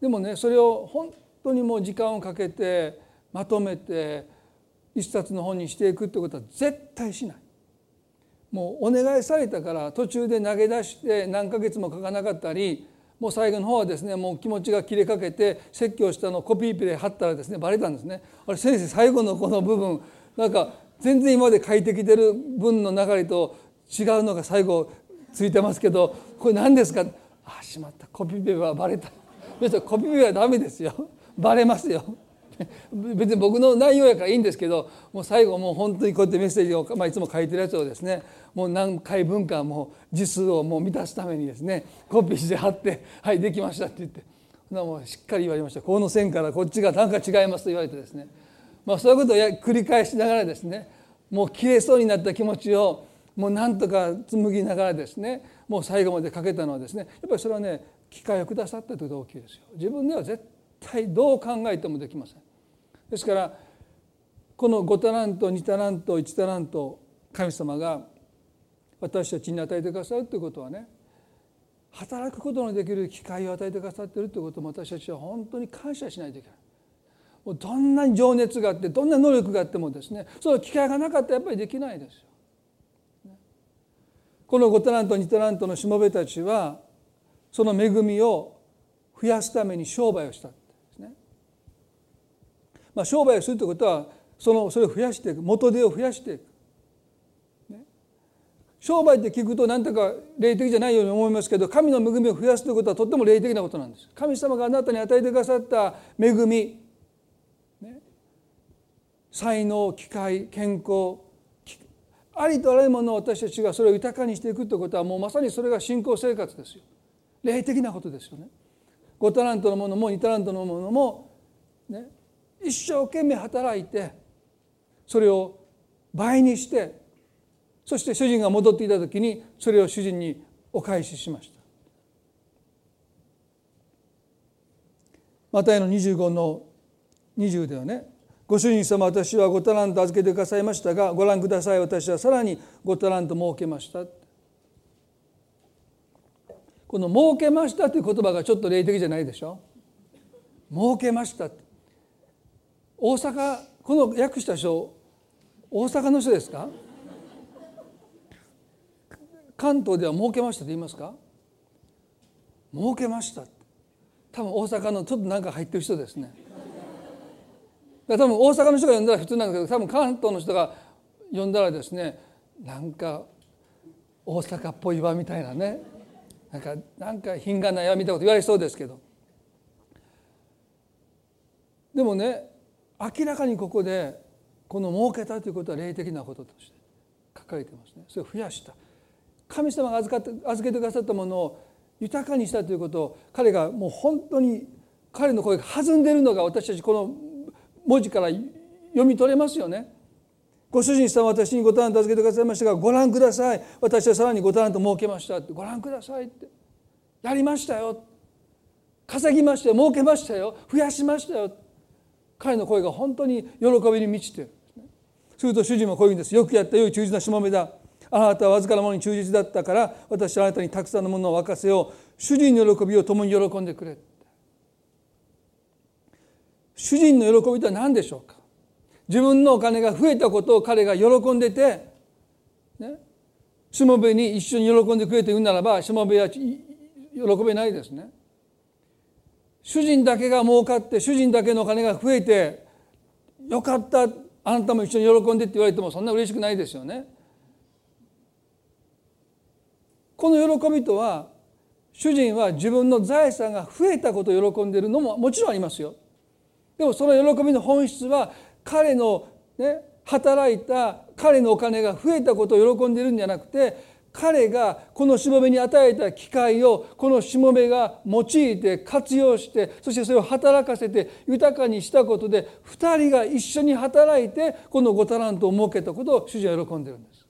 でもねそれを本当にもう時間をかけてまとめて一冊の本にしていくってことは絶対しない。もうお願いされたから途中で投げ出して何ヶ月も書かなかったりもう最後の方はですねもう気持ちが切れかけて説教したのをコピーペで貼ったらですねバレたんですね。あれ先生最後のこの部分なんか全然今まで書いてきてる文の流れと違うのが最後ついてますけどこれ何ですか？あしまった。コピペはバレた。別にコピペはダメですよ。バレますよ。別に僕の内容やからいいんですけどもう最後もう本当にこうやってメッセージを、まあ、いつも書いてるやつをですねもう何回分かもう字数をもう満たすためにですねコピーして貼って「はいできました」って言って。もうしっかり言われました。この線からこっちが何か違いますと言われてですね、まあ、そういうことを繰り返しながらですねもう切れそうになった気持ちをもうなんとか紡ぎながらですねもう最後までかけたのはですねやっぱりそれはね機会をくださったということが大きいですよ。自分では絶対どう考えてもできません。ですからこの5タラント2タラント1タラント神様が私たちに与えてくださるということはね働くことのできる機会を与えてくださっているということも私たちは本当に感謝しないといけない。もうどんなに情熱があってどんな能力があってもですねその機会がなかったらやっぱりできないですよ。この5タラント2タラントのしもべたちはその恵みを増やすために商売をしたです、ね。まあ、商売をするということはそのそれを増やしていく元手を増やしていく、ね、商売って聞くと何とか霊的じゃないように思いますけど神の恵みを増やすということはとっても霊的なことなんです。神様があなたに与えてくださった恵み、ね、才能機会健康ありとあらゆるものを私たちがそれを豊かにしていくということはもうまさにそれが信仰生活ですよ霊的なことですよね5タラントのものも2タラントのものもね一生懸命働いてそれを倍にしてそして主人が戻っていた時にそれを主人にお返ししました。マタイの25の20ではねご主人様私は5タラント預けてくださいましたがご覧ください。私はさらに5タラント設けました。この「設けました」という言葉がちょっと霊的じゃないでしょ？設けました。大阪この訳した人大阪の人ですか？関東では儲けましたと言いますか？儲けました。多分大阪のちょっと何か入ってる人ですね。多分大阪の人が呼んだら普通なんだけど多分関東の人が呼んだらですねなんか大阪っぽいわみたいなね。なんかなんか品がないわみたこと言われそうですけど。でもね明らかにここでこの儲けたということは霊的なこととして書かれてますね。それを増やした。神様が預かって預けてくださったものを豊かにしたということを彼がもう本当に彼の声が弾んでるのが私たちこの文字から読み取れますよね。ご主人様私にごタラント預けてくださいましたがご覧ください。私はさらにごタラント設けましたって。ご覧くださいって。やりましたよ。稼ぎましたよ。儲けましたよ。増やしましたよ。彼の声が本当に喜びに満ちて。るすると主人はこういうんです。よくやったよい忠実なしもべだ。あなたはわずかなものに忠実だったから私はあなたにたくさんのものを沸かせよう。主人の喜びを共に喜んでくれ。主人の喜びとは何でしょうか？自分のお金が増えたことを彼が喜んでて、ね、しもべに一緒に喜んでくれと言うならばしもべは喜べないですね。主人だけが儲かって主人だけのお金が増えてよかったあなたも一緒に喜んでって言われてもそんな嬉しくないですよね。この喜びとは主人は自分の財産が増えたことを喜んでいるのももちろんありますよ。でもその喜びの本質は彼の、ね、働いた彼のお金が増えたことを喜んでいるんじゃなくて彼がこのしもべに与えた機会をこのしもべが用いて活用してそしてそれを働かせて豊かにしたことで2人が一緒に働いてこの5タラントを設けたことを主人は喜んでるんです。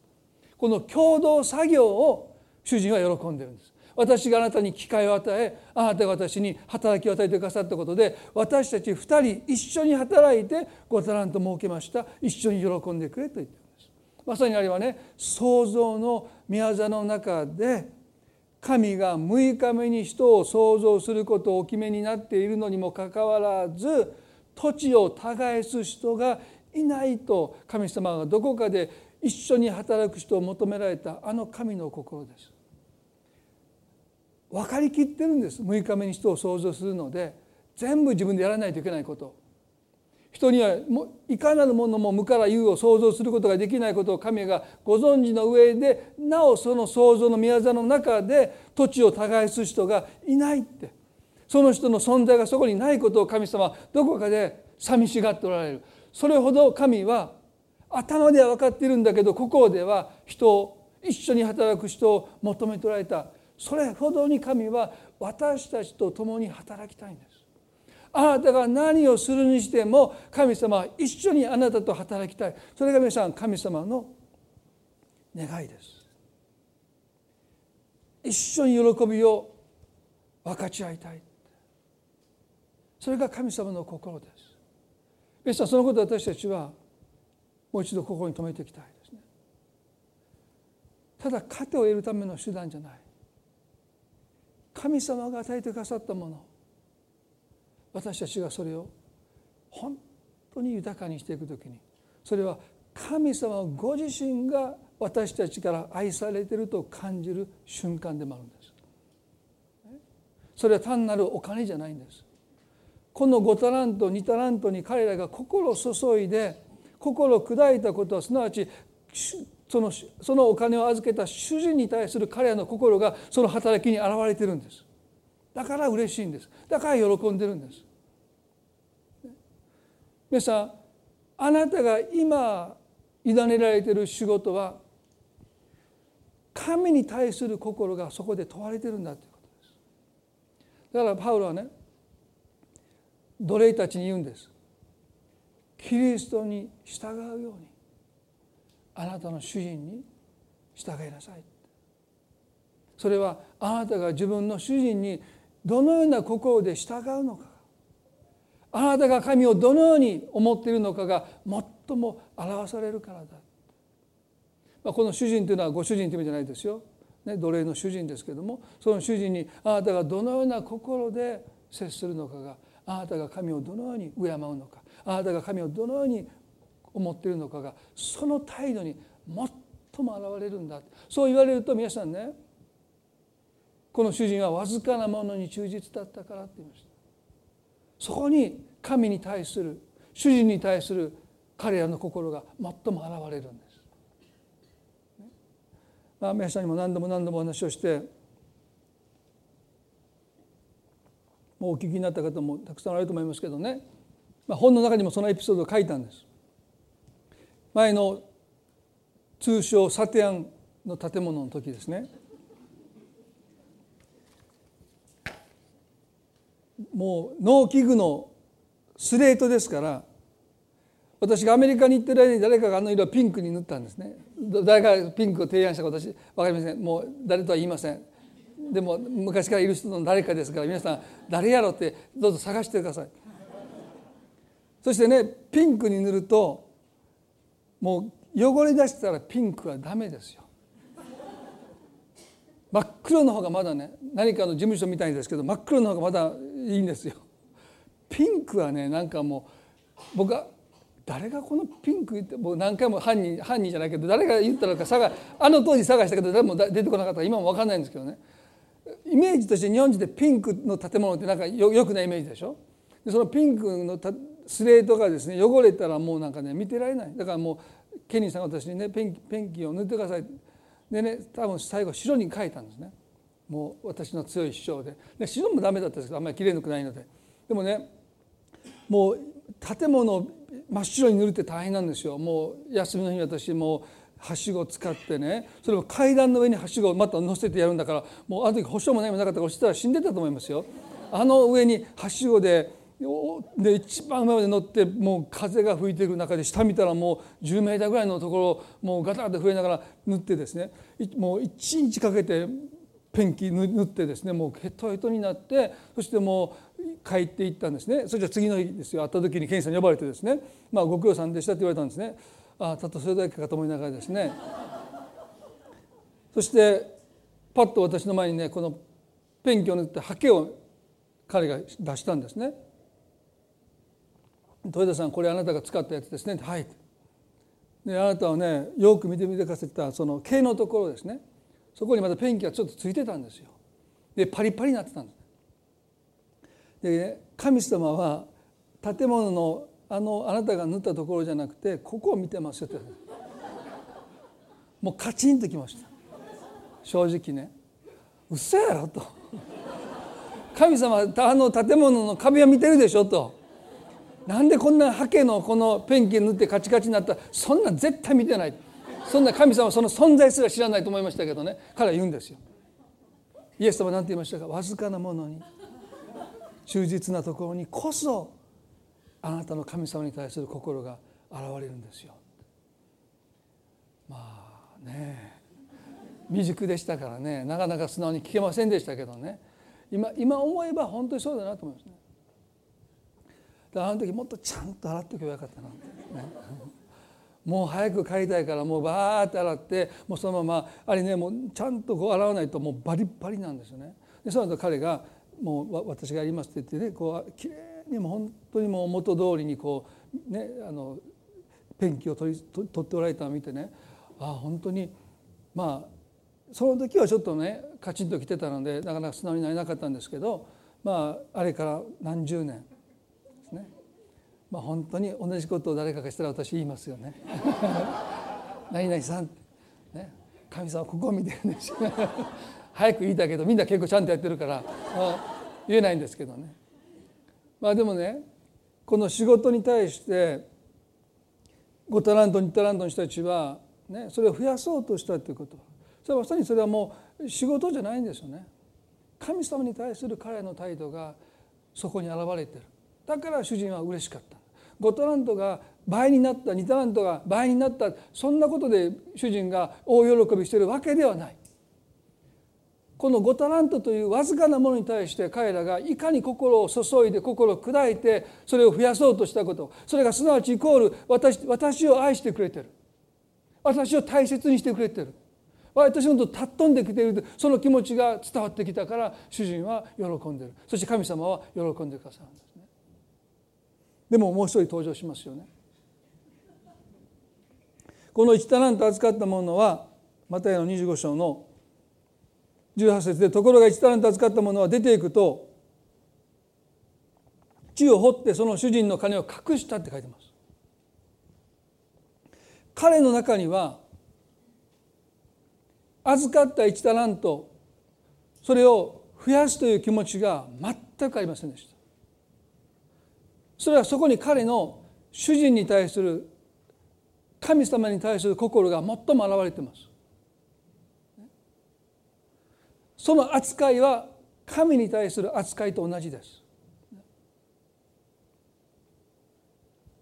この共同作業を主人は喜んでるんです。私があなたに機会を与えあなたが私に働きを与えてくださったことで私たち2人一緒に働いて5タラント設けました一緒に喜んでくれと言ってるんですまさにあれはね創造の宮座の中で神が6日目に人を創造することをお決めになっているのにもかかわらず土地を耕す人がいないと神様がどこかで一緒に働く人を求められたあの神の心です。分かりきってるんです。6日目に人を創造するので全部自分でやらないといけないこと。人にはいかなるものも無から有を想像することができないことを神がご存知の上でなおその創造の宮座の中で土地を耕す人がいないって。その人の存在がそこにないことを神様はどこかで寂しがっておられる。それほど神は頭では分かっているんだけど心では人を一緒に働く人を求めておられた。それほどに神は私たちと共に働きたいんです。あなたが何をするにしても神様は一緒にあなたと働きたい。それが皆さん神様の願いです。一緒に喜びを分かち合いたい。それが神様の心です。皆さんそのこと私たちはもう一度心に留めていきたいですね。ただ糧を得るための手段じゃない。神様が与えてくださったもの。私たちがそれを本当に豊かにしていく時にそれは神様ご自身が私たちから愛されていると感じる瞬間でもあるんです。それは単なるお金じゃないんです。この5タラント2タラントに彼らが心を注いで心を砕いたことはすなわちそのそのお金を預けた主人に対する彼らの心がその働きに表れてるんです。だから嬉しいんです。だから喜んでるんです。皆さんあなたが今委ねられている仕事は神に対する心がそこで問われてるんだということです。だからパウロはね奴隷たちに言うんです。キリストに従うように。あなたの主人に従いなさい。それはあなたが自分の主人にどのような心で従うのか。あなたが神をどのように思っているのかが最も表されるからだ、まあ、この主人というのはご主人という意味じゃないですよ、ね、奴隷の主人ですけどもその主人にあなたがどのような心で接するのかがあなたが神をどのように敬うのかあなたが神をどのように思っているのかがその態度に最も現れるんだそう言われると皆さんねこの主人はわずかなものに忠実だったからって言いましたそこに神に対する主人に対する彼らの心が最も現れるんです。まあ、皆さんにも何度も何度もお話をしてもうお聞きになった方もたくさんあると思いますけどね、まあ、本の中にもそのエピソードを書いたんです。前の通称サテアンの建物の時ですね。もう農機具のスレートですから私がアメリカに行ってる間に誰かがあの色をピンクに塗ったんですね。誰がピンクを提案したか私分かりません。もう誰とは言いません。でも昔からいる人の誰かですから皆さん誰やろってどうぞ探してください。そしてねピンクに塗るともう汚れ出したらピンクはダメですよ。真っ黒の方がまだね何かの事務所みたいですけど真っ黒の方がまだいいんですよ。ピンクはねなんかもう僕は誰がこのピンク言ってもう何回も犯人犯人じゃないけど誰が言ったのか探あの当時探したけど誰も出てこなかった。今も分かんないんですけどね。イメージとして日本人でピンクの建物ってなんかよよくないイメージでしょ？でそのピンクのスレートがですね汚れたらもうなんかね見てられない。だからもうケニーさんが私にねペンペンキを塗ってください。でね多分最後白に書いたんですね。もう私の強い主張で。で白もダメだったんですけどあんまりきれいくないので。でもねもう建物を真っ白に塗るって大変なんですよ。もう休みの日私もうはしご使ってねそれを階段の上にはしごをまた乗せてやるんだからもうあの時保証も何もなかったから落ちたら死んでたと思いますよ。あの上にはしごでで一番上まで乗ってもう風が吹いてる中で下見たらもう10メーターぐらいのところもうガタガタ増えながら塗ってですね。もう1日かけてペンキ塗ってですねもうヘトヘトになってそしてもう帰っていったんですね。それじゃ次の日ですよ。会った時に検査に呼ばれてですね「まあ、ご苦労さんでした」って言われたんですね。ああたったそれだけかと思いながらですね。そしてパッと私の前にねこのペンキを塗ってハケを彼が出したんですね。豊田さんこれあなたが使ったやつですねはいであなたはねよく見てみてくださったその毛のところですね。そこにまたペンキがちょっとついてたんですよ。でパリパリになってたんです。で、ね、神様は建物のあのあなたが塗ったところじゃなくてここを見てますよって。もうカチンときました。正直ね。嘘やろと。神様あの建物の壁を見てるでしょと。なんでこんなハケのこのペンキ塗ってカチカチになった？そんな絶対見てない。そんな神様その存在すら知らないと思いましたけどね。彼は言うんですよ。イエス様は何て言いましたか？わずかなものに。忠実なところにこそあなたの神様に対する心が現れるんですよ。まあね。未熟でしたからね。なかなか素直に聞けませんでしたけどね。今今思えば本当にそうだなと思いますね。あの時もっとちゃんと洗っておけばよかったなって、ね、もう早く帰りたいからもうバーって洗ってもうそのままあれねもうちゃんとこう洗わないともうバリバリなんですよね。でその後彼がもう私がやりますって言ってねこうきれいにも本当にもう元通りにこうねあのペンキを取り取っておられたのを見てね。ああ本当にまあその時はちょっとねカチンときてたのでなかなか素直になれなかったんですけどまああれから何十年まあ、本当に同じことを誰かがしたら私言いますよね。何々さん、ね、神様ここ見てるんですよ。早く言いたいけどみんな結構ちゃんとやってるから、言えないんですけどね。まあでもねこの仕事に対して5タラント2タラントの人たちは、ね、それを増やそうとしたということそれはまさにそれはもう仕事じゃないんですよね。神様に対する彼の態度がそこに現れてるだから主人は嬉しかった5タラントが倍になった2タラントが倍になったそんなことで主人が大喜びしているわけではない。この5タラントというわずかなものに対して彼らがいかに心を注いで心を砕いてそれを増やそうとしたことそれがすなわちイコール私私を愛してくれてる。私を大切にしてくれてる。私のことを尊んできているその気持ちが伝わってきたから主人は喜んでる。そして神様は喜んでくださるんです。でももう一人登場しますよね。この1タラント預かったものはマタイの25章の18節でところが1タラント預かったものは出ていくと地を掘ってその主人の金を隠したって書いてます。彼の中には預かった1タラントそれを増やすという気持ちが全くありませんでした。それはそこに彼の主人に対する神様に対する心が最も現れています。その扱いは神に対する扱いと同じです。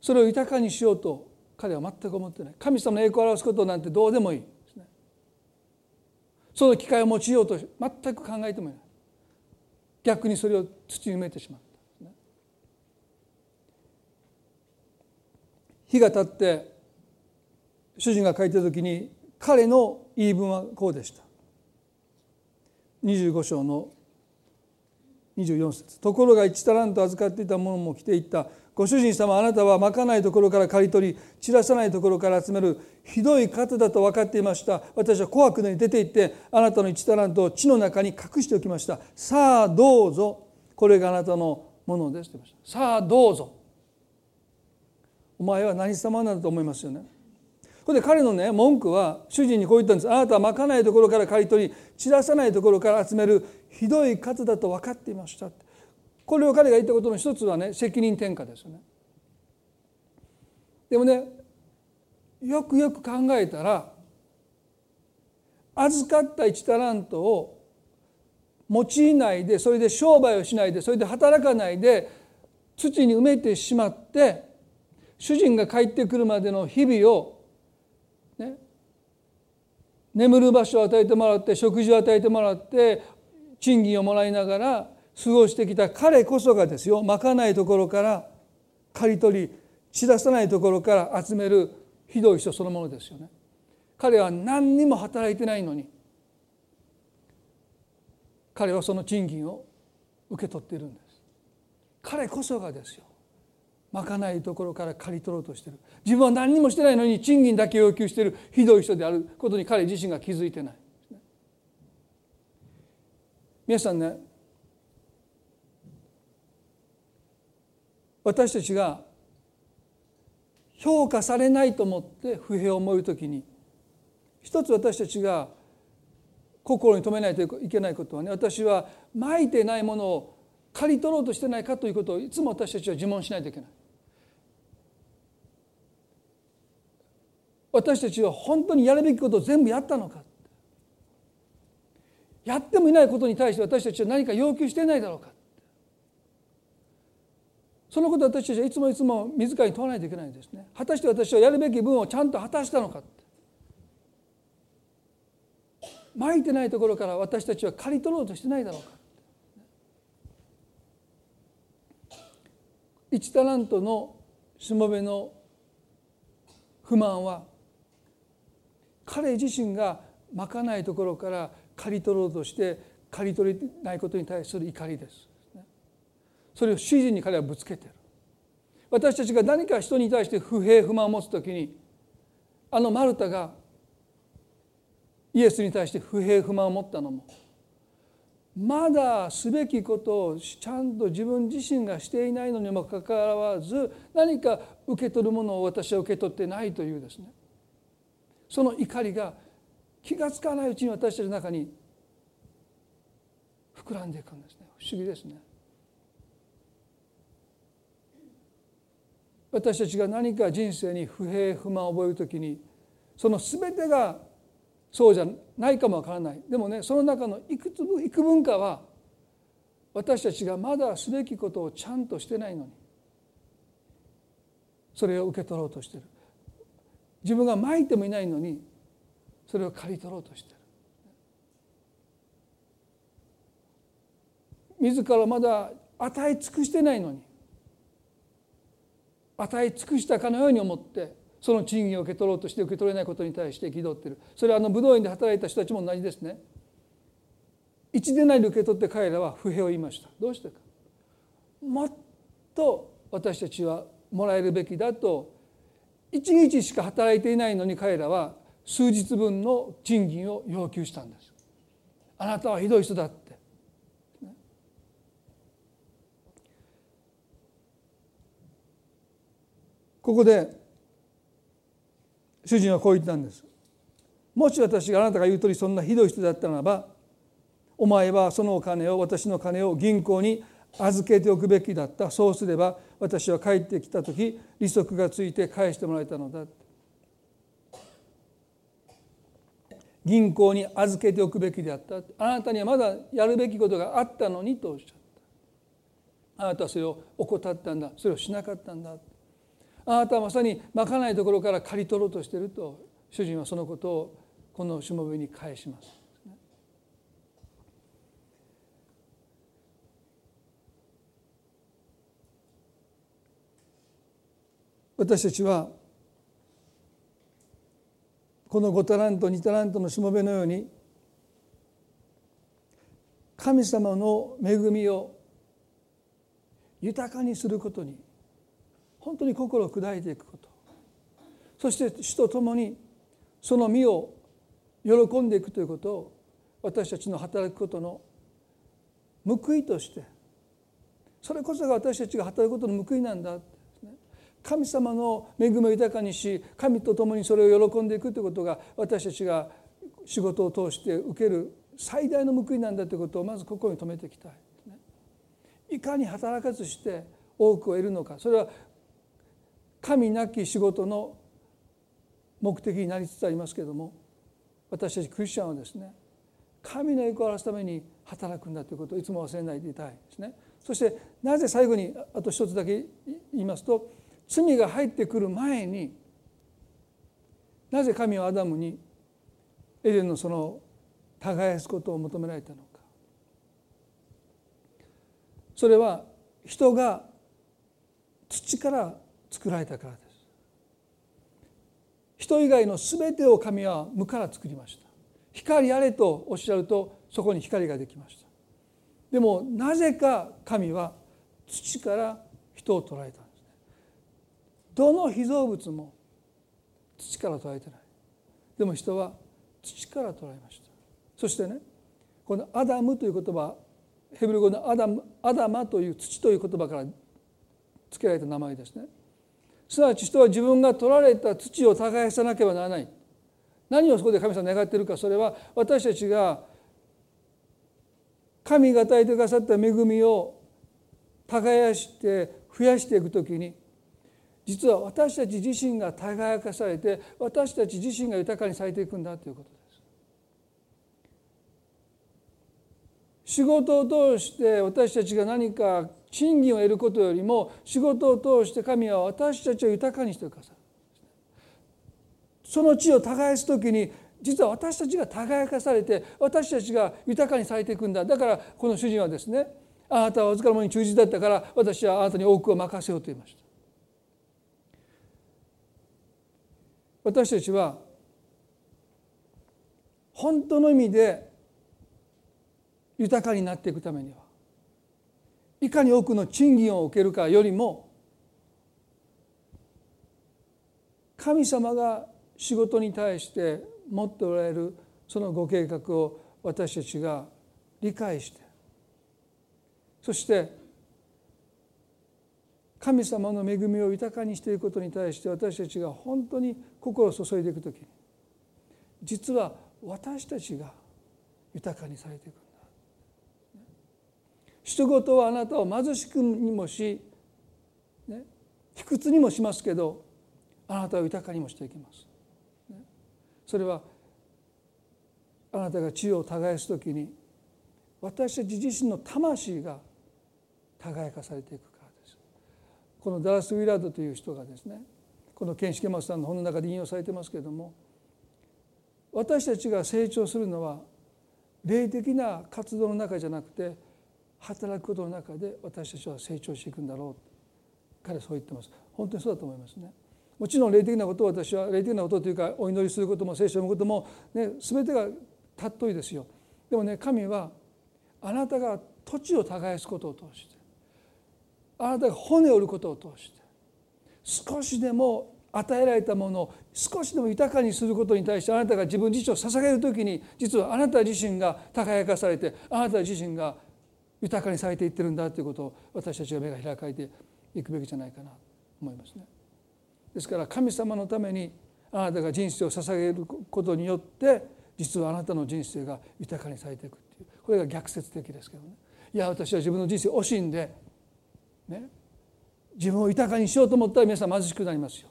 それを豊かにしようと彼は全く思ってない。神様の栄光を表すことなんてどうでもいい。ですねその機会を用いようと全く考えてもいない。逆にそれを土に埋めてしまった、ね、日が経って主人が書いた時に彼の言い分はこうでした。25章の24節。ところが1タラント預かっていたものも来ていった。ご主人様あなたはまかないところから刈り取り散らさないところから集めるひどい方だと分かっていました。私は怖くなり出て行ってあなたの1タラントを地の中に隠しておきました。さあどうぞ。これがあなたのものです。と言いましたさあどうぞ。お前は何様なんだと思いますよね？これで彼のね文句は主人にこう言ったんです。あなたはまかないところから刈り取り散らさないところから集めるひどい方だと分かっていましたこれを彼が言ったことの一つはね責任転嫁ですよね。でもねよくよく考えたら預かった1タラントを用いないでそれで商売をしないでそれで働かないで土に埋めてしまって主人が帰ってくるまでの日々を、ね、眠る場所を与えてもらって食事を与えてもらって賃金をもらいながら過ごしてきた彼こそがですよまかないところから刈り取り散らさないところから集めるひどい人そのものですよね。彼は何にも働いてないのに彼はその賃金を受け取っているんです。彼こそがですよまかないところから刈り取ろうとしてる自分は何にもしてないのに賃金だけ要求しているひどい人であることに彼自身が気づいてない。皆さんね私たちが評価されないと思って不平を思う時に一つ私たちが心に留めないといけないことはね私はまいてないものを刈り取ろうとしてないかということをいつも私たちは自問しないといけない。私たちは本当にやるべきことを全部やったのか。やってもいないことに対して私たちは何か要求していないだろうか。そのことを私たちはいつもいつも自らに問わないといけないんですね。果たして私はやるべき分をちゃんと果たしたのか。まいてないところから私たちは刈り取ろうとしてないだろうか。一タラントのしもべの不満は彼自身がまかないところから刈り取ろうとして刈り取れないことに対する怒りです。それを主人に彼はぶつけてる。私たちが何か人に対して不平不満を持つ時にあのマルタがイエスに対して不平不満を持ったのもまだすべきことをちゃんと自分自身がしていないのにもかかわらず何か受け取るものを私は受け取ってないというですね。その怒りが気が付かないうちに私たちの中に膨らんでいくんですね。不思議ですね。私たちが何か人生に不平不満を覚える時にその全てがそうじゃないかもわからない。でもねその中のいくつ幾分かは私たちがまだすべきことをちゃんとしてないのにそれを受け取ろうとしてる。自分がまいてもいないのにそれを刈り取ろうとしてる。自らまだ与え尽くしてないのに与え尽くしたかのように思ってその賃金を受け取ろうとして受け取れないことに対して憤っている。それはあの武道院で働いた人たちも同じですね。一でないで受け取って彼らは不平を言いました。どうしてか。もっと私たちはもらえるべきだと一日しか働いていないのに彼らは数日分の賃金を要求したんです。あなたはひどい人だって。ここで主人はこう言ったんです。もし私があなたが言う通りそんなひどい人だったならばお前はそのお金を私の金を銀行に預けておくべきだった。そうすれば私は帰ってきた時利息がついて返してもらえたのだ。銀行に預けておくべきであった。あなたにはまだやるべきことがあったのにとおっしゃった。あなたはそれを怠ったんだ。それをしなかったんだ。あなたはまさにまかないところから刈り取ろうとしていると主人はそのことをこのしもべに返します。私たちはこの5タラント2タラントのしもべのように神様の恵みを豊かにすることに本当に心を砕いていくこと。そして主と共にその身を喜んでいくということを私たちの働くことの報いとしてそれこそが私たちが働くことの報いなんだ。神様の恵みを豊かにし神と共にそれを喜んでいくということが私たちが仕事を通して受ける最大の報いなんだということをまず心に留めていきたい。いかに働かずして多くを得るのかそれは神なき仕事の目的になりつつありますけれども私たちクリスチャンはですね神の栄光を表すために働くんだということをいつも忘れないでいたいですね。そしてなぜ最後にあと一つだけ言いますと罪が入ってくる前になぜ神はアダムにエデンのその耕すことを求められたのか。それは人が土から作られたからです。人以外の全てを神は無から作りました。光あれとおっしゃるとそこに光ができました。でもなぜか神は土から人を捉えた。どの被造物も土から捉えてない。でも人は土から捉えました。そしてねこのアダムという言葉ヘブル語のアダムアダマという土という言葉から付けられた名前ですね。すなわち人は自分が取られた土を耕さなければならない。何をそこで神様願っているかそれは私たちが神が与えてくださった恵みを耕して増やしていくときに実は私たち自身が輝かされて私たち自身が豊かにされていくんだということです。仕事を通して私たちが何か賃金を得ることよりも仕事を通して神は私たちを豊かにしてくださる。その地を耕す時に実は私たちが輝かされて私たちが豊かにされていくんだ。だからこの主人はですねあなたはお疲れ者に忠実だったから私はあなたに多くを任せようと言いました。私たちは本当の意味で豊かになっていくためにはいかに多くの賃金を受けるかよりも神様が仕事に対して持っておられるそのご計画を私たちが理解してそして神様の恵みを豊かにしていくことに対して私たちが本当に心を注いでいく時に実は私たちが豊かにされていくんだ。人事はあなたを貧しくにもし、ね、卑屈にもしますけどあなたを豊かにもしていきます。それはあなたが地を耕す時に私たち自身の魂が輝かされていくからですこのダラス・ウィラードという人がですねこのケンシケマさんの本の中で引用されてますけれども私たちが成長するのは霊的な活動の中じゃなくて働くことの中で私たちは成長していくんだろう。彼はそう言ってます。本当にそうだと思いますね。もちろん霊的なことを私は霊的なことというかお祈りすることも聖書を読むことも、ね、全てが尊いですよ。でもね神はあなたが土地を耕すことを通してあなたが骨を折ることを通して少しでも与えられたものを少しでも豊かにすることに対してあなたが自分自身を捧げる時に実はあなた自身が輝かされてあなた自身が豊かにされていってるんだということを私たちが目が開かれていくべきじゃないかなと思いますね。ですから神様のためにあなたが人生を捧げることによって実はあなたの人生が豊かにされていくっていうこれが逆説的ですけどね。いや私は自分の人生惜しんでね、自分を豊かにしようと思ったら皆さん貧しくなりますよ。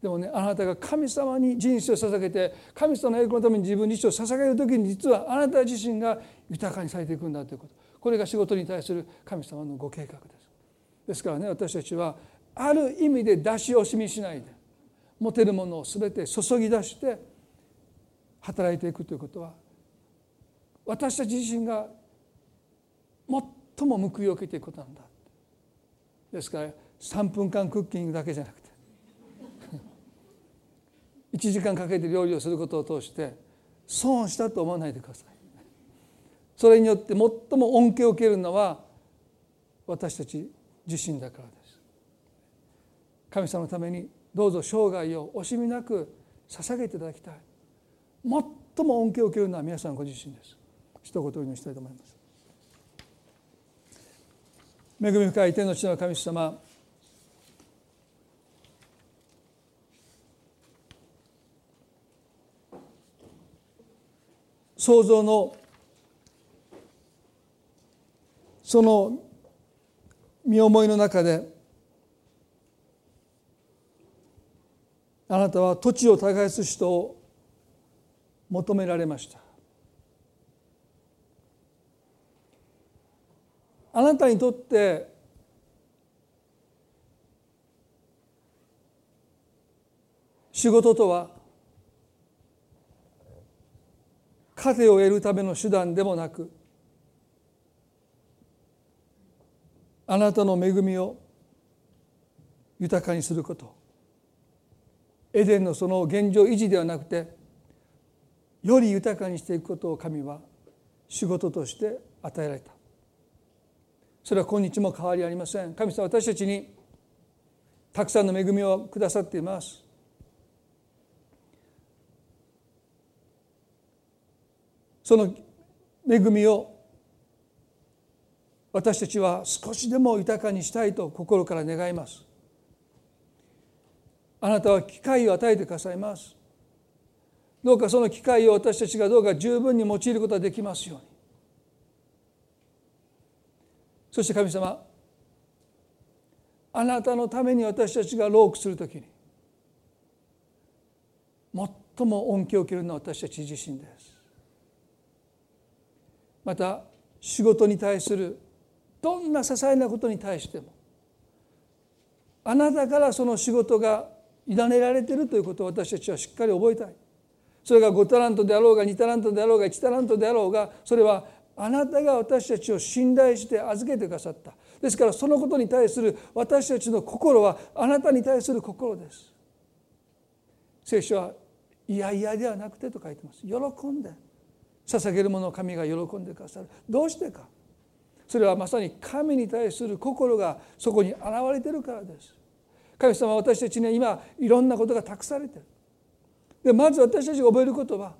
でもねあなたが神様に人生を捧げて神様の栄光のために自分自身を捧げる時に実はあなた自身が豊かにされていくんだということこれが仕事に対する神様のご計画です。ですからね私たちはある意味で出し惜しみしないで持てるものを全て注ぎ出して働いていくということは私たち自身が最も報いを受けていくことなんだですから3分間クッキングだけじゃなくて。1時間かけて料理をすることを通して損したと思わないでください。それによって最も恩恵を受けるのは私たち自身だからです。神様のためにどうぞ生涯を惜しみなく捧げていただきたい。最も恩恵を受けるのは皆さんご自身です。一言お祈りしたいと思います。恵み深い天の地の神様創造のその身思いの中であなたは土地を耕す人を求められました。あなたにとって仕事とは糧を得るための手段でもなくあなたの恵みを豊かにすること。エデンのその現状維持ではなくてより豊かにしていくことを神は仕事として与えられた。それは今日も変わりありません。神様私たちにたくさんの恵みをくださっています。その恵みを私たちは少しでも豊かにしたいと心から願います。あなたは機会を与えてくださいます。どうかその機会を私たちがどうか十分に用いることができますように。そして神様あなたのために私たちが労苦するときに最も恩恵を受けるのは私たち自身です。また仕事に対するどんな些細なことに対してもあなたからその仕事が委ねられているということを私たちはしっかり覚えたい。それが5タラントであろうが2タラントであろうが1タラントであろうがそれはあなたが私たちを信頼して預けてくださった。ですからそのことに対する私たちの心はあなたに対する心です。聖書はいやいやではなくてと書いてます。喜んで。捧げるものを神が喜んでくださる。どうしてか。それはまさに神に対する心がそこに現れているからです。神様は私たちには今いろんなことが託されている。でまず私たちが覚えることは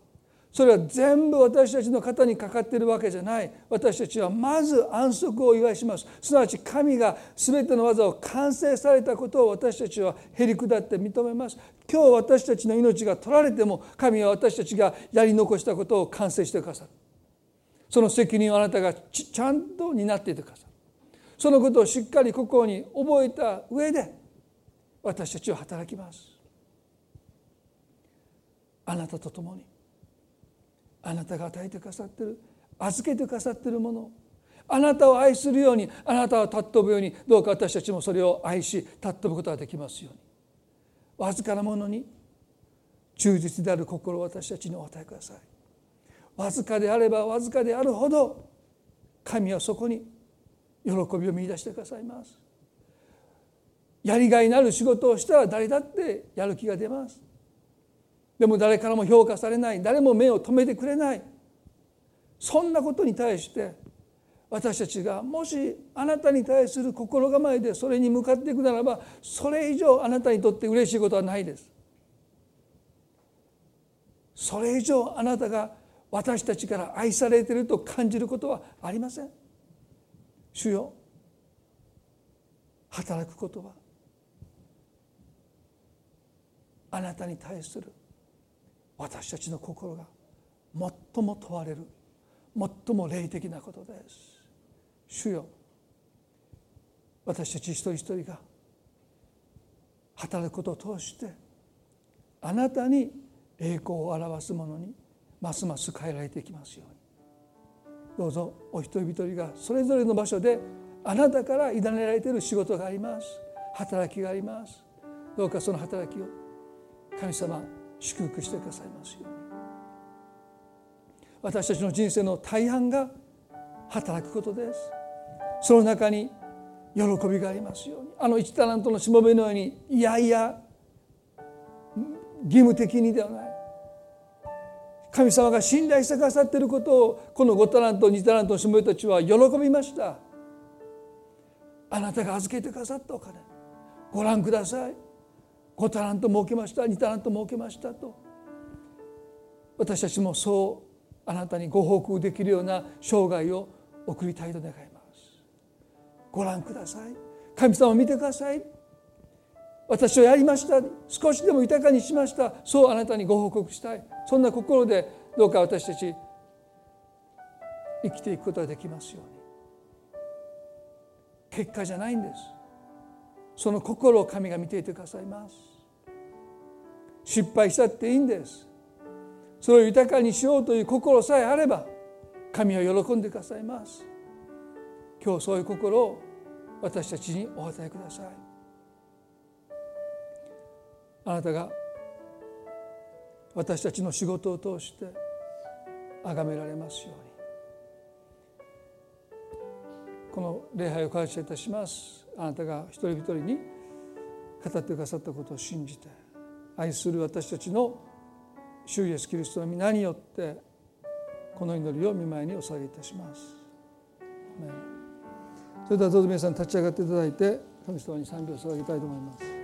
それは全部私たちの肩にかかっているわけじゃない。私たちはまず安息を祝いします。すなわち神が全ての技を完成されたことを私たちはへり下って認めます。今日私たちの命が取られても神は私たちがやり残したことを完成してくださる。その責任をあなたがちゃんと担っていてくださる。そのことをしっかり心に覚えた上で私たちは働きます。あなたと共に。あなたが与えてくださってる預けてくださってるもの。あなたを愛するようにあなたを尊ぶようにどうか私たちもそれを愛し尊ぶことができますように。わずかなものに忠実である心を私たちにお与えください。わずかであればわずかであるほど神はそこに喜びを見出してくださいます。やりがいのある仕事をしたら誰だってやる気が出ます。でも誰からも評価されない誰も目を留めてくれないそんなことに対して私たちがもしあなたに対する心構えでそれに向かっていくならばそれ以上あなたにとって嬉しいことはないです。それ以上あなたが私たちから愛されていると感じることはありません。主よ働くことはあなたに対する私たちの心が最も問われる最も霊的なことです。主よ私たち一人一人が働くことを通してあなたに栄光を表すものにますます変えられていきますように。どうぞお一人一人がそれぞれの場所であなたから委ねられている仕事があります。働きがあります。どうかその働きを神様祝福してくださいますように。私たちの人生の大半が働くことですその中に喜びがありますように。あの一タラントのしもべのようにいやいや義務的にではない。神様が信頼してくださっていることをこの5タラント2タラントのしもべたちは喜びました。あなたが預けてくださったお金。ご覧ください。5タラント設けました2タラント設けましたと。私たちもそうあなたにご報告できるような生涯を送りたいと願います。ご覧ください。神様を見てください。私はやりました。少しでも豊かにしました。そうあなたにご報告したい。そんな心でどうか私たち生きていくことができますように。結果じゃないんです。その心を神が見ていてくださいます。失敗したっていいんです。それを豊かにしようという心さえあれば神は喜んでくださいます。今日そういう心を私たちにお与えください。あなたが私たちの仕事を通して崇められますように。この礼拝を感謝いたします。あなたが一人一人に語ってくださったことを信じて愛する私たちの主イエスキリストの皆によってこの祈りを見舞いにお捧げいたします。それではどうぞ皆さん立ち上がっていただいて神様に賛美を捧げたいと思います。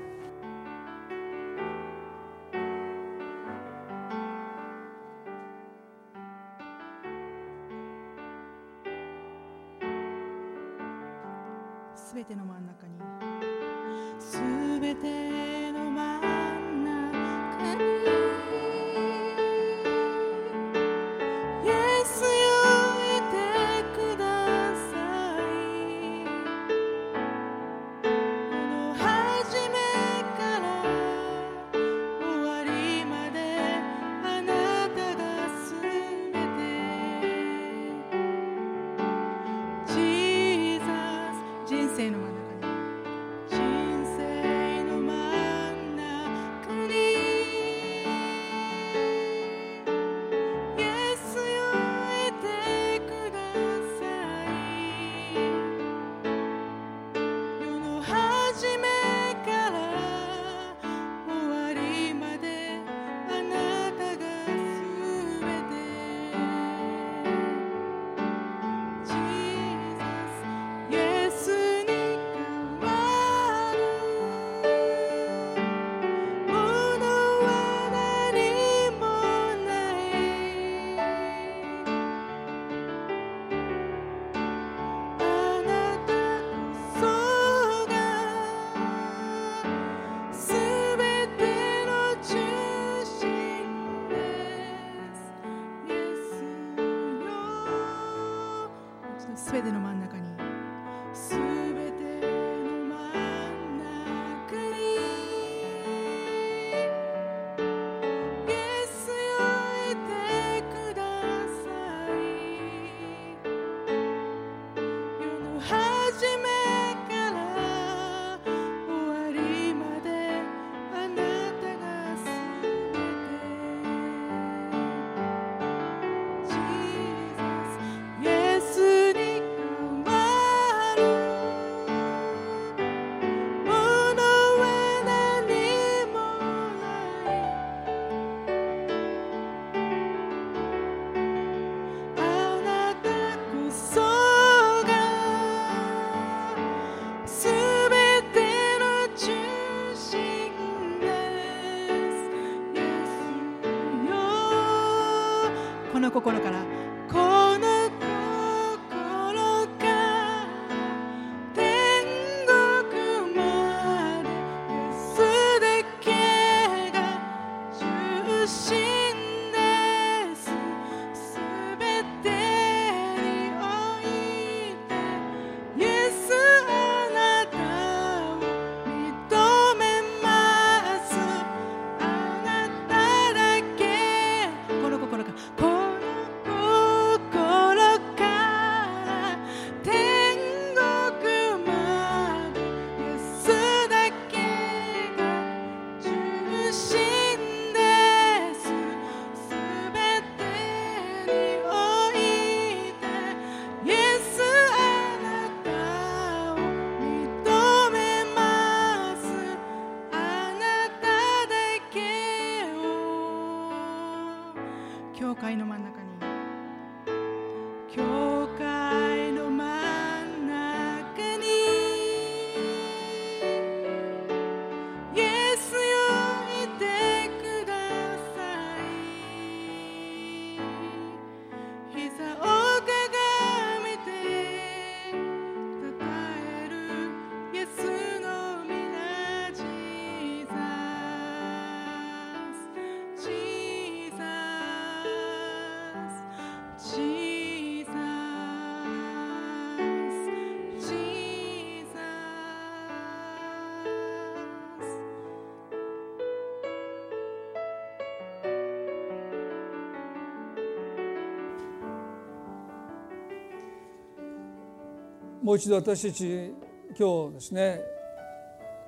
もう一度私たち今日ですね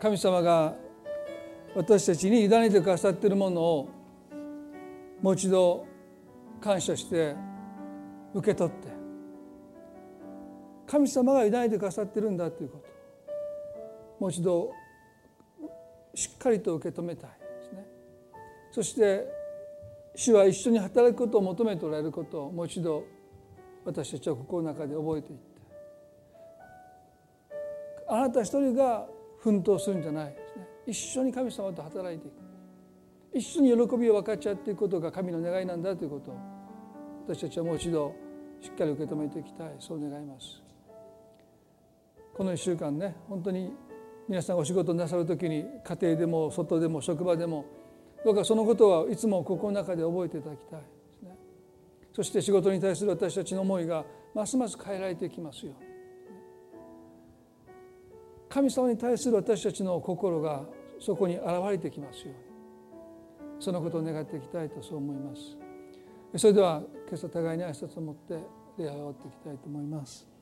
神様が私たちに委ねてくださっているものをもう一度感謝して受け取って神様が委ねてくださってるんだということもう一度しっかりと受け止めたいですね。そして主は一緒に働くことを求めておられることをもう一度私たちは心の中で覚えていってあなた一人が奮闘するんじゃないですね。一緒に神様と働いていく一緒に喜びを分かち合っていくことが神の願いなんだということを私たちはもう一度しっかり受け止めていきたい。そう願います。この1週間ね本当に皆さんお仕事なさる時に家庭でも外でも職場でもどうかそのことはいつも心の中で覚えていただきたいですね。そして仕事に対する私たちの思いがますます変えられていきますように。神様に対する私たちの心がそこに現れてきますように。そのことを願っていきたいとそう思います。それでは今朝互いに挨拶を持って礼拝を終わっていきたいと思います。